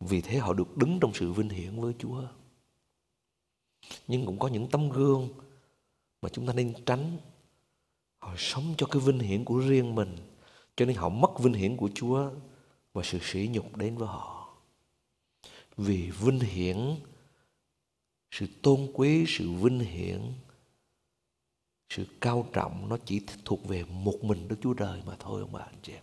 Vì thế họ được đứng trong sự vinh hiển với Chúa. Nhưng cũng có những tấm gương mà chúng ta nên tránh họ sống cho cái vinh hiển của riêng mình, cho nên họ mất vinh hiển của Chúa và sự sỉ nhục đến với họ. Vì vinh hiển, sự tôn quý, sự vinh hiển, sự cao trọng nó chỉ thuộc về một mình Đức Chúa Trời mà thôi, ông bà, anh chị em.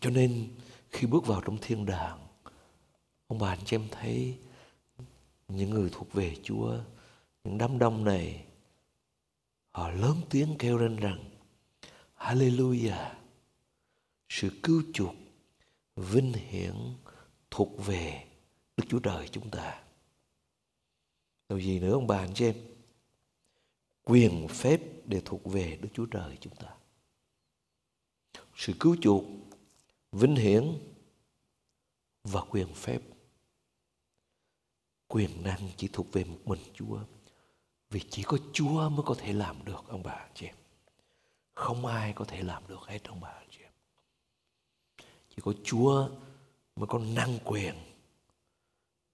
Cho nên khi bước vào trong thiên đàng, ông bà, anh chị em thấy những người thuộc về Chúa những đám đông này, họ lớn tiếng kêu lên rằng, Hallelujah! Sự cứu chuộc, vinh hiển thuộc về Đức Chúa Trời chúng ta. Điều gì nữa, ông bà, anh chị em? Quyền phép để thuộc về Đức Chúa Trời chúng ta. Sự cứu chuộc, vinh hiển và quyền phép. Quyền năng chỉ thuộc về một mình Chúa. Vì chỉ có Chúa mới có thể làm được ông bà anh chị em. Không ai có thể làm được hết ông bà anh chị em. Chỉ có Chúa mới có năng quyền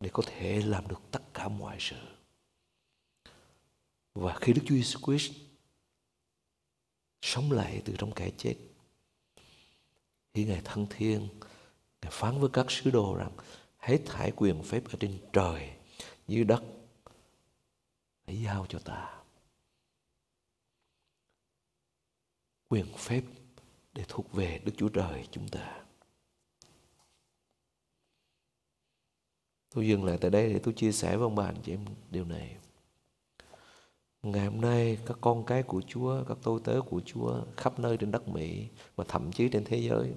để có thể làm được tất cả mọi sự. Và khi Đức Chúa Jesus Christ sống lại từ trong kẻ chết, khi Ngài thân thiên, Ngài phán với các sứ đồ rằng hết thải quyền phép ở trên trời dưới đất hãy giao cho ta quyền phép để thuộc về Đức Chúa Trời chúng ta. Tôi dừng lại tại đây để tôi chia sẻ với ông bà anh chị em điều này. Ngày hôm nay các con cái của Chúa, các tôi tớ của Chúa khắp nơi trên đất Mỹ và thậm chí trên thế giới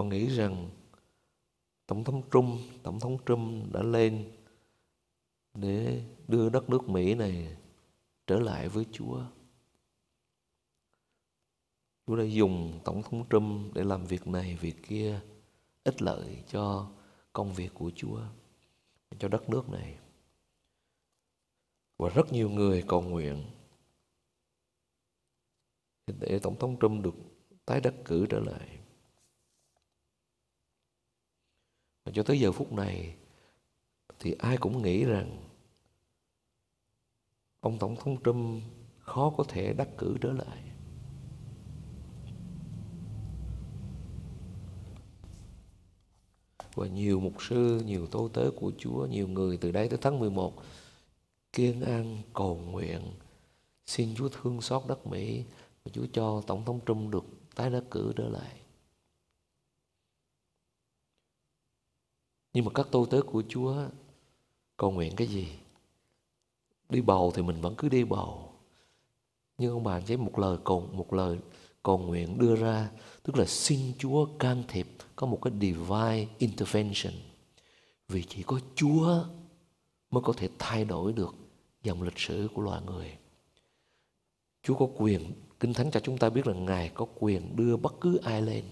họ nghĩ rằng tổng thống Trump, tổng thống Trump đã lên để đưa đất nước Mỹ này trở lại với Chúa. Chúa đã dùng tổng thống Trump để làm việc này việc kia ích lợi cho công việc của Chúa cho đất nước này. Và rất nhiều người cầu nguyện để Tổng thống Trump được tái đắc cử trở lại. Và cho tới giờ phút này thì ai cũng nghĩ rằng ông Tổng thống Trump khó có thể đắc cử trở lại. Và nhiều mục sư, nhiều tô tế của Chúa, nhiều người từ đây tới tháng 11 kiên an cầu nguyện xin Chúa thương xót đất Mỹ và Chúa cho Tổng thống Trump được tái đắc cử trở lại. Nhưng mà các tôi tớ của Chúa cầu nguyện cái gì? Đi bầu thì mình vẫn cứ đi bầu. Nhưng ông bà chỉ một lời cầu một lời cầu nguyện đưa ra tức là xin Chúa can thiệp có một cái divine intervention vì chỉ có Chúa mới có thể thay đổi được dòng lịch sử của loài người. Chúa có quyền, Kinh Thánh cho chúng ta biết là Ngài có quyền đưa bất cứ ai lên.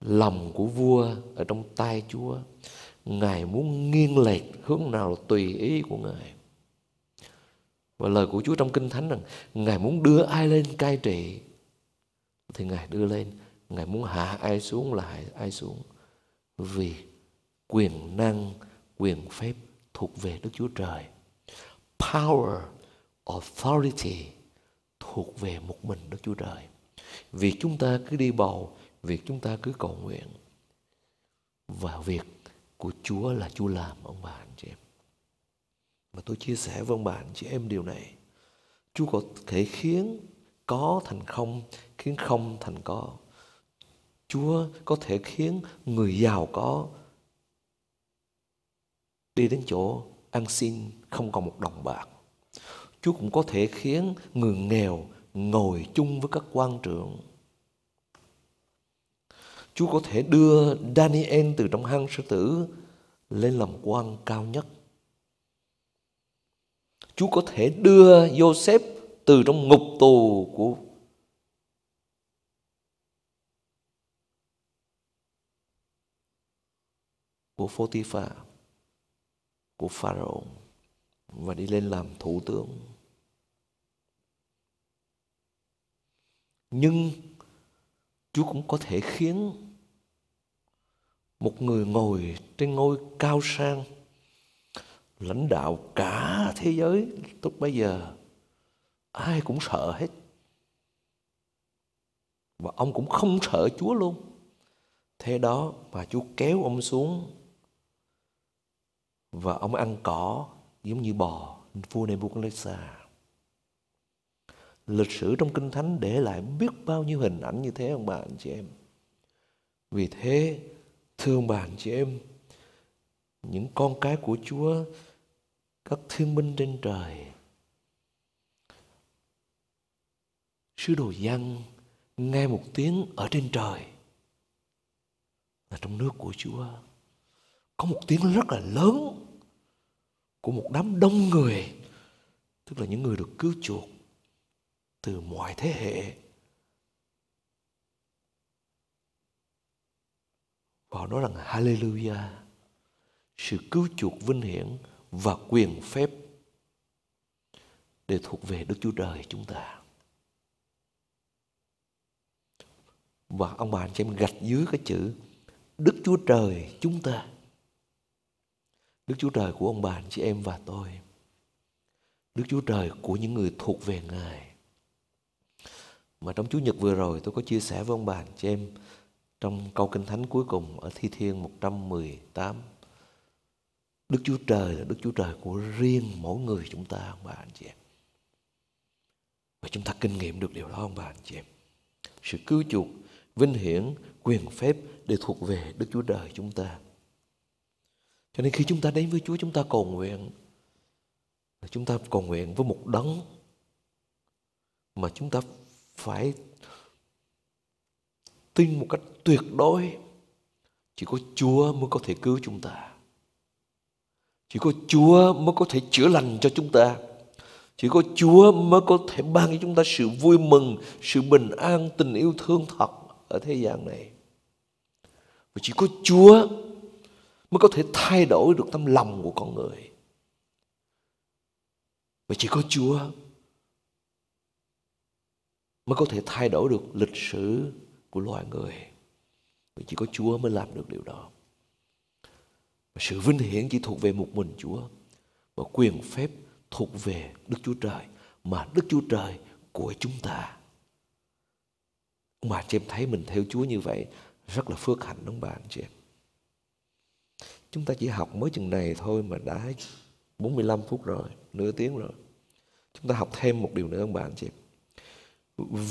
Lòng của vua ở trong tay Chúa, Ngài muốn nghiêng lệch hướng nào tùy ý của Ngài. Và lời của Chúa trong Kinh Thánh rằng Ngài muốn đưa ai lên cai trị thì Ngài đưa lên. Ngài muốn hạ ai xuống là hạ ai xuống. Vì quyền năng, quyền phép thuộc về Đức Chúa Trời. Power, authority thuộc về một mình Đức Chúa Trời. vì chúng ta cứ đi bầu, việc chúng ta cứ cầu nguyện. Và việc của Chúa là Chúa làm ông bà anh chị em. Và tôi chia sẻ với ông bà anh chị em điều này. Chúa có thể khiến có thành không, khiến không thành có. Chúa có thể khiến người giàu có đi đến chỗ ăn xin không còn một đồng bạc. Chúa cũng có thể khiến người nghèo ngồi chung với các quan trưởng. Chúa có thể đưa Daniel từ trong hang sư tử lên làm quan cao nhất. Chúa có thể đưa Joseph từ trong ngục tù của của Phô-ti-pha của Pharaoh và đi lên làm thủ tướng. Nhưng Chúa cũng có thể khiến một người ngồi trên ngôi cao sang lãnh đạo cả thế giới lúc bây giờ ai cũng sợ hết và ông cũng không sợ Chúa luôn thế đó mà Chúa kéo ông xuống và ông ăn cỏ giống như bò vua Nebuchadnezzar. Lịch sử trong Kinh Thánh để lại biết bao nhiêu hình ảnh như thế ông bà anh chị em. Vì thế, thương bạn chị em, những con cái của Chúa, các thiên binh trên trời, sứ đồ dân nghe một tiếng ở trên trời là trong nước của Chúa. Có một tiếng rất là lớn của một đám đông người tức là những người được cứu chuộc từ mọi thế hệ. Và họ nói rằng, Hallelujah, sự cứu chuộc vinh hiển và quyền phép đều thuộc về Đức Chúa Trời chúng ta. Và ông bà anh chị em gạch dưới cái chữ, Đức Chúa Trời chúng ta. Đức Chúa Trời của ông bà anh chị em và tôi. Đức Chúa Trời của những người thuộc về Ngài. Mà trong Chủ nhật vừa rồi, tôi có chia sẻ với ông bà anh chị em trong câu kinh thánh cuối cùng ở Thi Thiên 118. Đức Chúa Trời là Đức Chúa Trời của riêng mỗi người chúng ta ông bà anh chị em. Và chúng ta kinh nghiệm được điều đó ông bà anh chị em. Sự cứu chuộc, vinh hiển, quyền phép đều thuộc về Đức Chúa Trời chúng ta. Cho nên khi chúng ta đến với Chúa chúng ta cầu nguyện Chúng ta cầu nguyện với một đấng Mà chúng ta phải tin một cách tuyệt đối chỉ có Chúa mới có thể cứu chúng ta. Chỉ có Chúa mới có thể chữa lành cho chúng ta. Chỉ có Chúa mới có thể ban cho chúng ta sự vui mừng, sự bình an, tình yêu thương thật ở thế gian này. Và chỉ có Chúa mới có thể thay đổi được tâm lòng của con người. Và chỉ có Chúa mới có thể thay đổi được lịch sử của loài người. Và chỉ có Chúa mới làm được điều đó. Và sự vinh hiển chỉ thuộc về một mình Chúa. Và quyền phép thuộc về Đức Chúa Trời. Mà Đức Chúa Trời của chúng ta. Mà chị em thấy mình theo Chúa như vậy rất là phước hạnh đúng anh chị em. Chúng ta chỉ học mới chừng này thôi mà đã 45 phút rồi, nửa tiếng rồi. Chúng ta học thêm một điều nữa ông bà anh chị em.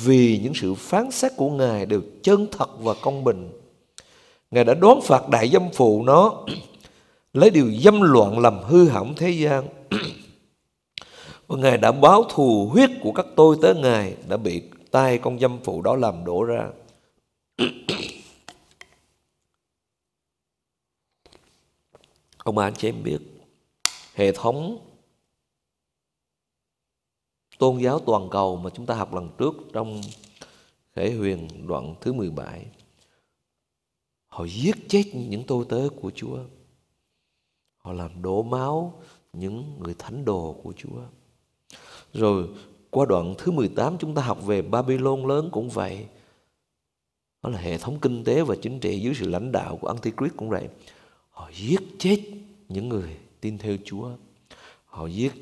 Vì những sự phán xét của Ngài đều chân thật và công bình. Ngài đã đoán phạt đại dâm phụ nó, lấy điều dâm loạn làm hư hỏng thế gian. và Ngài đã báo thù huyết của các tôi tới Ngài đã bị tay con dâm phụ đó làm đổ ra. Ông anh chị em biết hệ thống tôn giáo toàn cầu mà chúng ta học lần trước trong Khể Huyền đoạn thứ 17 họ giết chết những tôi tớ của Chúa. Họ làm đổ máu những người thánh đồ của Chúa. Rồi qua đoạn thứ 18 chúng ta học về Babylon lớn cũng vậy. Đó là hệ thống kinh tế và chính trị dưới sự lãnh đạo của Antichrist cũng vậy. Họ giết chết những người tin theo Chúa. Họ giết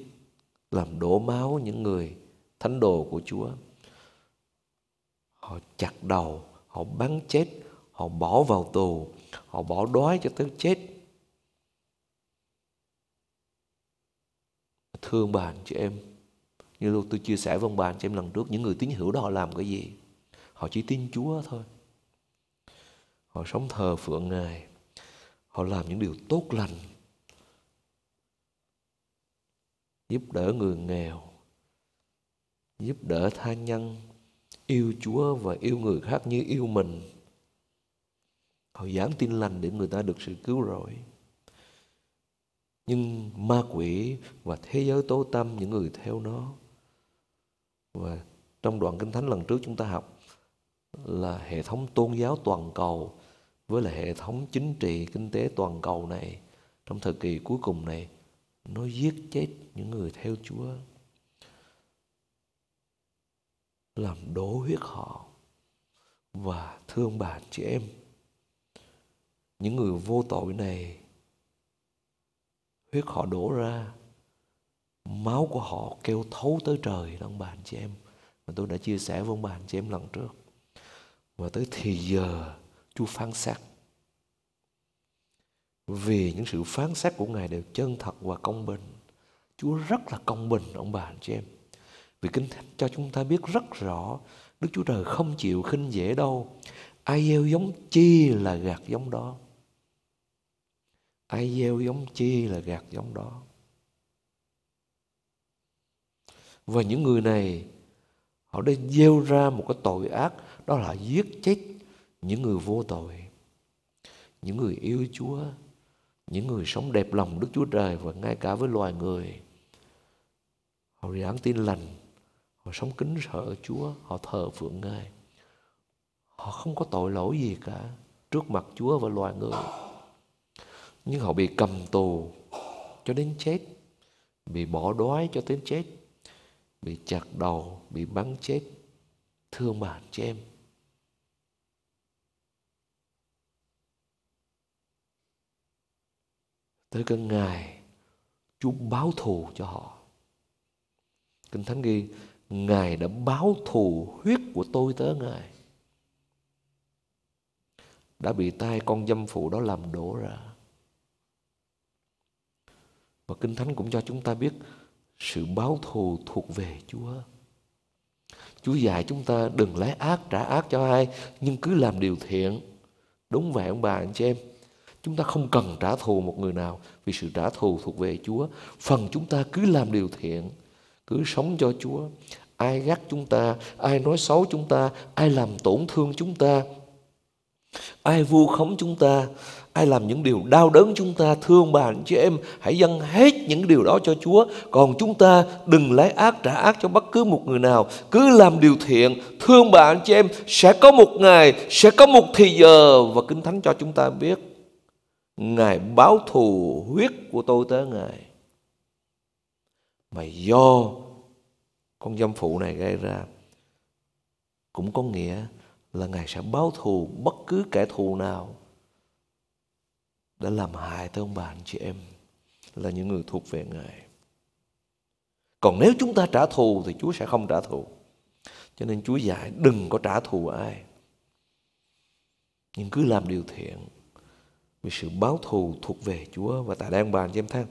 làm đổ máu những người thánh đồ của Chúa. Họ chặt đầu, họ bắn chết, họ bỏ vào tù, họ bỏ đói cho tới chết. Thương bà anh chị em. Như lúc tôi chia sẻ với ông bà anh chị em lần trước, những người tín hữu đó họ làm cái gì? Họ chỉ tin Chúa thôi. Họ sống thờ phượng Ngài. Họ làm những điều tốt lành. Giúp đỡ người nghèo, giúp đỡ tha nhân, yêu Chúa và yêu người khác như yêu mình. Họ giảng tin lành để người ta được sự cứu rỗi. Nhưng ma quỷ và thế giới tố tâm những người theo nó, và trong đoạn kinh thánh lần trước chúng ta học là hệ thống tôn giáo toàn cầu với là hệ thống chính trị, kinh tế toàn cầu này, trong thời kỳ cuối cùng này nó giết chết những người theo Chúa. Làm đổ huyết họ và thương bà chị em. Những người vô tội này, huyết họ đổ ra, máu của họ kêu thấu tới trời đó ông bà anh chị em. Mà tôi đã chia sẻ với ông bà anh chị em lần trước. Và tới thì giờ chú phán xét vì những sự phán xét của Ngài đều chân thật và công bình. Chúa rất là công bình, ông bà, anh chị em. Vì Kinh Thánh cho chúng ta biết rất rõ, Đức Chúa Trời không chịu khinh dễ đâu. Ai gieo giống chi là gạt giống đó. Ai gieo giống chi là gạt giống đó. Và những người này, Họ đã gieo ra một cái tội ác, Đó là giết chết những người vô tội. Những người yêu Chúa những người sống đẹp lòng Đức Chúa Trời Và ngay cả với loài người. Họ giảng tin lành, Họ sống kính sợ Chúa, Họ thờ phượng Ngài. Họ không có tội lỗi gì cả Trước mặt Chúa và loài người. Nhưng họ bị cầm tù Cho đến chết, Bị bỏ đói cho đến chết, Bị chặt đầu, Bị bắn chết. Thương bạn chị em. Tới cái ngày Chúa báo thù cho họ. Kinh Thánh ghi, Ngài đã báo thù huyết của tôi tới Ngài. Đã bị tay con dâm phụ đó làm đổ ra. Và Kinh Thánh cũng cho chúng ta biết Sự báo thù thuộc về Chúa. Chúa dạy chúng ta đừng lấy ác trả ác cho ai, Nhưng cứ làm điều thiện. Đúng vậy ông bà, anh chị em. Chúng ta không cần trả thù một người nào Vì sự trả thù thuộc về Chúa Phần chúng ta cứ làm điều thiện cứ sống cho Chúa. Ai gắt chúng ta, ai nói xấu chúng ta, ai làm tổn thương chúng ta, Ai vu khống chúng ta, ai làm những điều đau đớn chúng ta, thương bà anh chị em, hãy dâng hết những điều đó cho Chúa. Còn chúng ta đừng lấy ác trả ác cho bất cứ một người nào. Cứ làm điều thiện, thương bà anh chị em, sẽ có một ngày, sẽ có một thì giờ và Kinh Thánh cho chúng ta biết. Ngài báo thù huyết của tôi tới Ngài. Mà do con dâm phụ này gây ra, cũng có nghĩa là Ngài sẽ báo thù bất cứ kẻ thù nào đã làm hại tới ông bà anh chị em, là những người thuộc về Ngài. Còn nếu chúng ta trả thù thì Chúa sẽ không trả thù. Cho nên Chúa dạy đừng có trả thù ai. Nhưng cứ làm điều thiện. Vì sự báo thù thuộc về Chúa. Và tại đang bàn cho em thấy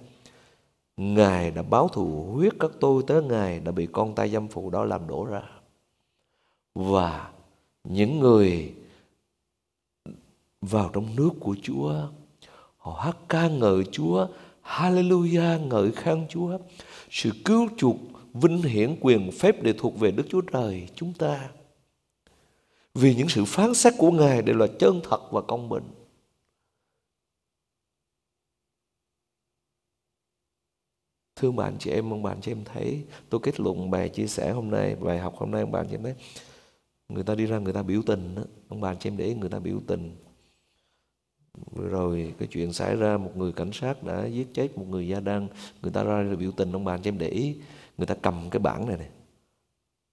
Ngài đã báo thù huyết các tôi tới Ngài đã bị con tay dâm phụ đó làm đổ ra. Và những người vào trong nước của Chúa, họ hát ca ngợi Chúa, Hallelujah, ngợi khen Chúa sự cứu chuộc vinh hiển quyền phép để thuộc về Đức Chúa Trời chúng ta vì những sự phán xét của Ngài đều là chân thật và công bình Thưa bạn chị em, ông bạn chị em thấy Tôi kết luận bài chia sẻ hôm nay Bài học hôm nay ông bạn chị em thấy Người ta đi ra người ta biểu tình đó. Ông bạn chị em để người ta biểu tình. Vừa rồi cái chuyện xảy ra Một người cảnh sát đã giết chết một người gia đăng Người ta ra biểu tình Ông bạn chị em để ý. Người ta cầm cái bảng này này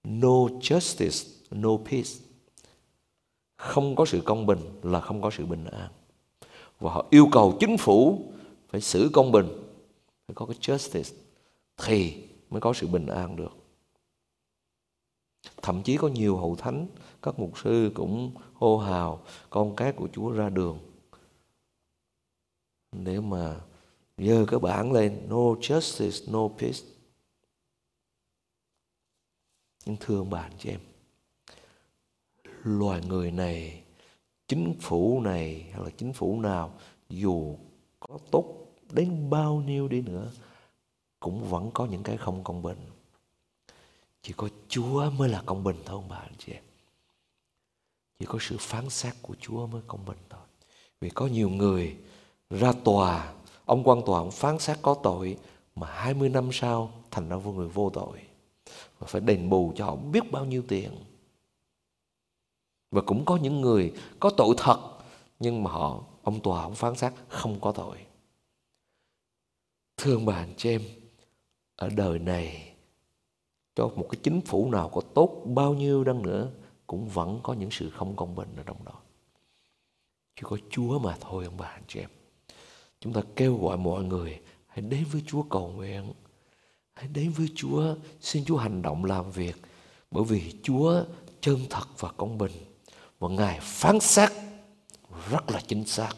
No justice, no peace. Không có sự công bình là không có sự bình an. Và họ yêu cầu chính phủ Phải xử công bình mới có cái justice, thì mới có sự bình an được. Thậm chí có nhiều hậu thánh, các mục sư cũng hô hào, con cái của Chúa ra đường. Để mà dơ cái bảng lên, no justice, no peace. Nhưng thưa ông bà, anh chị em, loài người này, chính phủ này hay là chính phủ nào, dù có tốt đến bao nhiêu đi nữa cũng vẫn có những cái không công bình. Chỉ có Chúa mới là công bình thôi ông bà anh chị em. Chỉ có sự phán xét của Chúa mới công bình thôi. Vì có nhiều người ra tòa, ông quan tòa ông phán xét có tội mà 20 năm sau thành ra vô người vô tội. Và phải đền bù cho họ biết bao nhiêu tiền. Và cũng có những người có tội thật nhưng mà họ ông tòa ông phán xét không có tội. Thương bà anh chị em, ở đời này cho một cái chính phủ nào có tốt bao nhiêu đăng nữa cũng vẫn có những sự không công bình ở trong đó. Chỉ có Chúa mà thôi ông bà anh chị em. Chúng ta kêu gọi mọi người hãy đến với Chúa cầu nguyện. Hãy đến với Chúa, xin Chúa hành động làm việc. Bởi vì Chúa chân thật và công bình. Và Ngài phán xét rất là chính xác.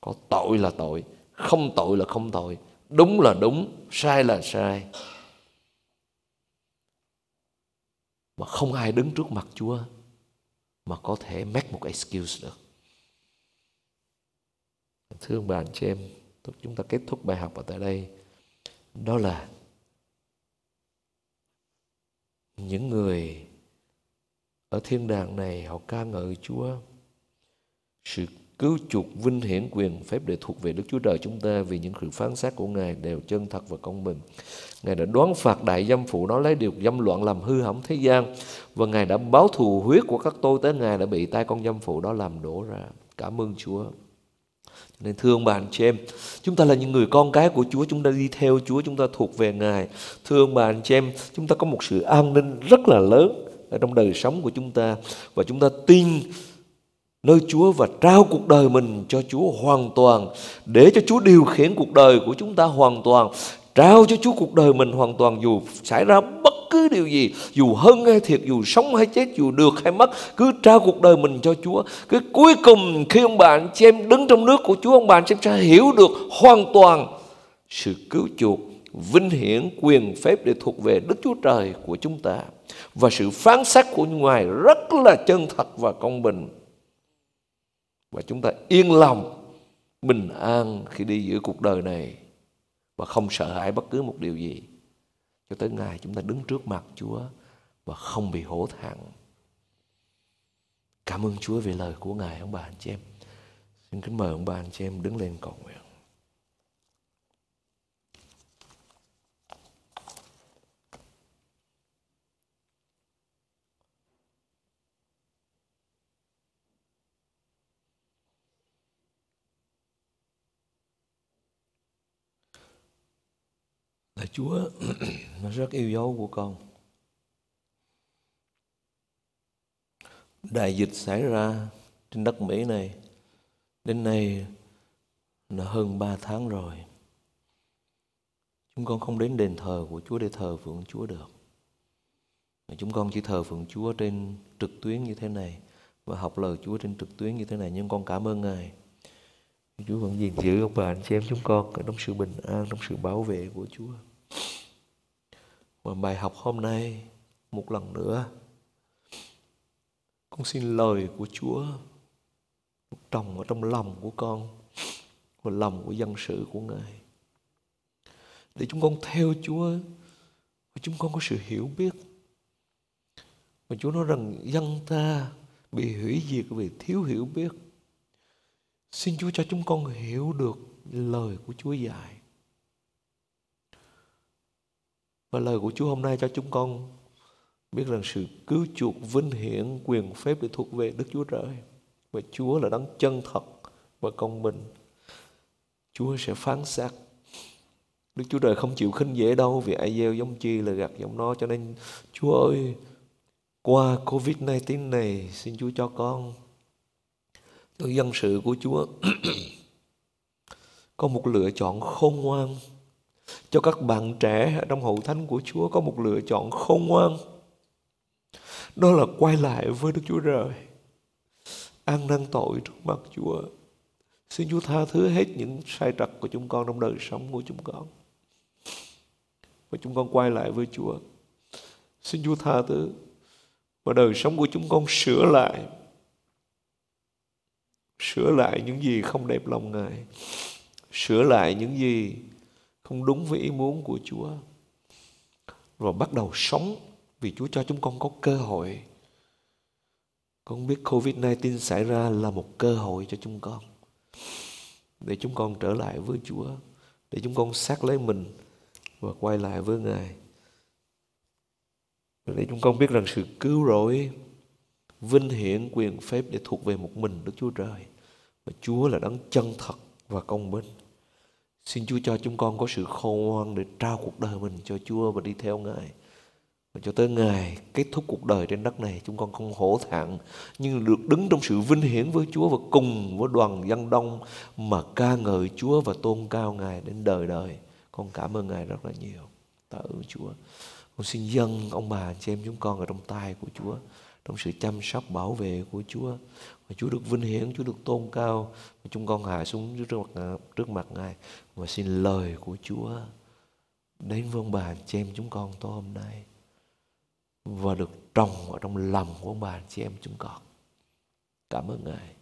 Có tội là tội, không tội là không tội. Đúng là đúng, sai là sai. Mà không ai đứng trước mặt Chúa mà có thể make một excuse được. Thương bạn chị em chúng ta kết thúc bài học ở tại đây. Đó là những người ở thiên đàng này, họ ca ngợi Chúa. Sự cứu chuộc vinh hiển quyền phép để thuộc về Đức Chúa Trời chúng ta vì những sự phán xét của Ngài đều chân thật và công bình. Ngài đã đoán phạt đại dâm phụ nó lấy điều dâm loạn làm hư hỏng thế gian và Ngài đã báo thù huyết của các tôi tới Ngài đã bị tay con dâm phụ đó làm đổ ra. Cảm ơn Chúa. Nên thưa ông bà anh chị em, chúng ta là những người con cái của Chúa, chúng ta đi theo Chúa, chúng ta thuộc về Ngài. Thưa ông bà anh chị em, chúng ta có một sự an ninh rất là lớn ở trong đời sống của chúng ta và chúng ta tin nơi Chúa và trao cuộc đời mình cho Chúa hoàn toàn, để cho Chúa điều khiển cuộc đời của chúng ta hoàn toàn, trao cho Chúa cuộc đời mình hoàn toàn, dù xảy ra bất cứ điều gì, dù hơn hay thiệt, dù sống hay chết, dù được hay mất, cứ trao cuộc đời mình cho Chúa. Cái cuối cùng khi ông bạn chị em đứng trong nước của Chúa, ông bạn chị em sẽ hiểu được hoàn toàn sự cứu chuộc, vinh hiển, quyền phép để thuộc về Đức Chúa Trời của chúng ta. Và sự phán xét của Ngài rất là chân thật và công bình và chúng ta yên lòng, bình an khi đi giữa cuộc đời này và không sợ hãi bất cứ một điều gì cho tới ngày chúng ta đứng trước mặt Chúa và không bị hổ thẹn Cảm ơn Chúa về lời của Ngài, ông bà anh chị em. Xin kính mời ông bà anh chị em đứng lên cầu nguyện. Là Chúa nó rất yêu dấu của con. Đại dịch xảy ra trên đất Mỹ này đến nay là hơn ba tháng rồi. Chúng con không đến đền thờ của Chúa để thờ phượng Chúa được. Chúng con chỉ thờ phượng Chúa trên trực tuyến như thế này và học lời Chúa trên trực tuyến như thế này. Nhưng con cảm ơn Ngài. Chúa vẫn gìn giữ ông bà anh chị em chúng con trong sự bình an, trong sự bảo vệ của Chúa. Và bài học hôm nay, một lần nữa, con xin lời của Chúa trồng ở trong lòng của con và lòng của dân sự của Ngài. Để chúng con theo Chúa, và chúng con có sự hiểu biết. Và Chúa nói rằng dân ta bị hủy diệt vì thiếu hiểu biết. Xin Chúa cho chúng con hiểu được lời của Chúa dạy. Và lời của Chúa hôm nay cho chúng con biết rằng sự cứu chuộc vinh hiển quyền phép để thuộc về Đức Chúa Trời. Và Chúa là đấng chân thật và công bình. Chúa sẽ phán xét. Đức Chúa Trời không chịu khinh dễ đâu vì ai gieo giống chi là gặt giống nó. Cho nên Chúa ơi, qua Covid-19 này xin Chúa cho con cho dân sự của Chúa có một lựa chọn khôn ngoan cho các bạn trẻ trong hậu thánh của Chúa có một lựa chọn khôn ngoan. Đó là quay lại với Đức Chúa Trời. Ăn năn tội trước mặt Chúa. Xin Chúa tha thứ hết những sai trật của chúng con trong đời sống của chúng con. Và chúng con quay lại với Chúa. Xin Chúa tha thứ. Và đời sống của chúng con sửa lại. Sửa lại những gì không đẹp lòng Ngài. Sửa lại những gì không đúng với ý muốn của Chúa. Rồi bắt đầu sống vì Chúa cho chúng con có cơ hội. Con biết Covid-19 xảy ra là một cơ hội cho chúng con. Để chúng con trở lại với Chúa. Để chúng con xác lấy mình và quay lại với Ngài. Để chúng con biết rằng sự cứu rỗi, vinh hiển quyền phép để thuộc về một mình Đức Chúa Trời. Và Chúa là đấng chân thật và công bình. Xin Chúa cho chúng con có sự khôn ngoan để trao cuộc đời mình cho Chúa và đi theo Ngài. Và cho tới Ngài kết thúc cuộc đời trên đất này, chúng con không hổ thẹn, nhưng được đứng trong sự vinh hiển với Chúa và cùng với đoàn dân đông mà ca ngợi Chúa và tôn cao Ngài đến đời đời. Con cảm ơn Ngài rất là nhiều. Tạ ơn Chúa. Con xin dâng ông bà chị em chúng con ở trong tay của Chúa, trong sự chăm sóc, bảo vệ của Chúa và Chúa được vinh hiển, Chúa được tôn cao và chúng con hạ xuống trước mặt trước mặt Ngài và xin lời của Chúa đến với ông bà chị em chúng con tối hôm nay. Và được trồng ở trong lòng của ông bà chị em chúng con. Cảm ơn Ngài.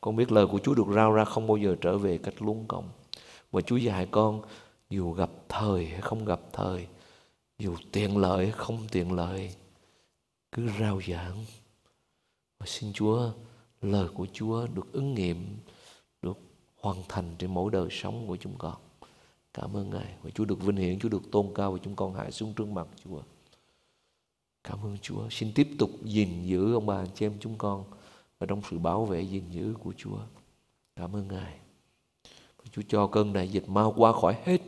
Con biết lời của Chúa được rao ra không bao giờ trở về cách luống công và Chúa dạy con, dù gặp thời hay không gặp thời, dù tiện lợi hay không tiện lợi, cứ rao giảng. Và xin Chúa, lời của Chúa được ứng nghiệm hoàn thành trên mỗi đời sống của chúng con. Cảm ơn Ngài. Và Chúa được vinh hiển, Chúa được tôn cao và chúng con hạ xuống trước mặt Chúa. Cảm ơn Chúa. Xin tiếp tục gìn giữ ông bà chị em chúng con ở trong sự bảo vệ gìn giữ của Chúa. Cảm ơn Ngài. Và Chúa cho cơn đại dịch mau qua khỏi hết,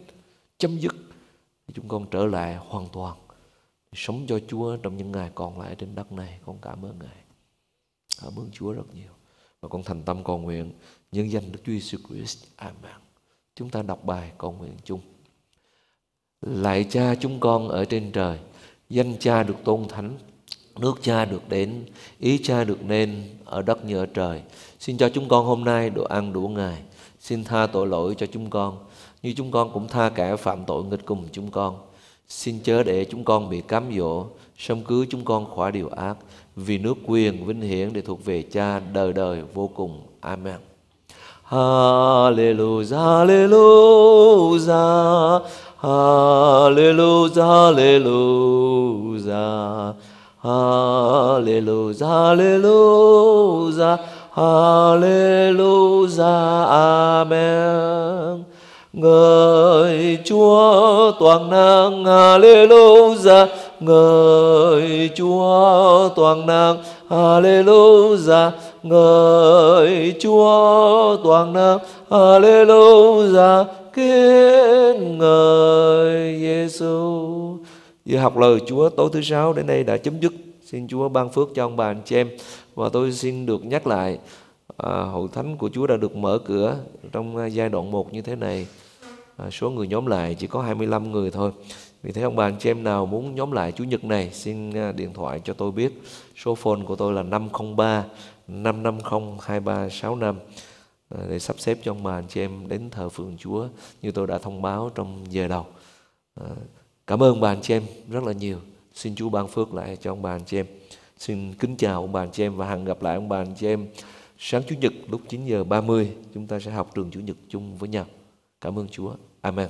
chấm dứt chúng con trở lại hoàn toàn sống cho Chúa trong những ngày còn lại trên đất này. Con cảm ơn Ngài. Cảm ơn Chúa rất nhiều. Và con thành tâm cầu nguyện nhân danh Đức Chúa Giêsu Christ. Amen. Chúng ta đọc bài cầu nguyện chung. Lạy cha chúng con ở trên trời Danh cha được tôn thánh Nước cha được đến Ý cha được nên ở đất như ở trời. Xin cho chúng con hôm nay đồ ăn đủ ngày. Xin tha tội lỗi cho chúng con Như chúng con cũng tha kẻ phạm tội nghịch cùng chúng con. Xin chớ để chúng con bị cám dỗ, xong cứu chúng con khỏi điều ác, vì nước quyền vinh hiển để thuộc về Cha đời đời vô cùng. Amen. Hallelujah, hallelujah, hallelujah, hallelujah, Hallelujah, Hallelujah, Hallelujah, Amen. Ngợi Chúa toàn năng, Hallelujah, ngợi Chúa toàn năng, Hallelujah, ngợi Chúa toàn năng, Hallelujah, kính ngợi Giêsu. Giờ học lời Chúa tối thứ sáu đến đây đã chấm dứt. Xin Chúa ban phước cho ông bà anh chị em và tôi xin được nhắc lại à, hội thánh của Chúa đã được mở cửa trong giai đoạn 1 như thế này. À, số người nhóm lại chỉ có 25 người thôi. Vì thế ông bà anh chị em nào muốn nhóm lại Chủ nhật này xin à, điện thoại cho tôi biết. Số phone của tôi là 503 550 2365 à, để sắp xếp cho ông bà, anh chị em đến thờ phượng Chúa như tôi đã thông báo trong giờ đầu. À, cảm ơn bà, anh chị em rất là nhiều. Xin Chúa ban phước lại cho ông bà, anh chị em. Xin kính chào ông bà, anh chị em, và hẹn gặp lại ông bà, anh chị em sáng Chủ nhật lúc 9 giờ 30 chúng ta sẽ học trường Chủ nhật chung với nhau. Cảm ơn Chúa. Amen.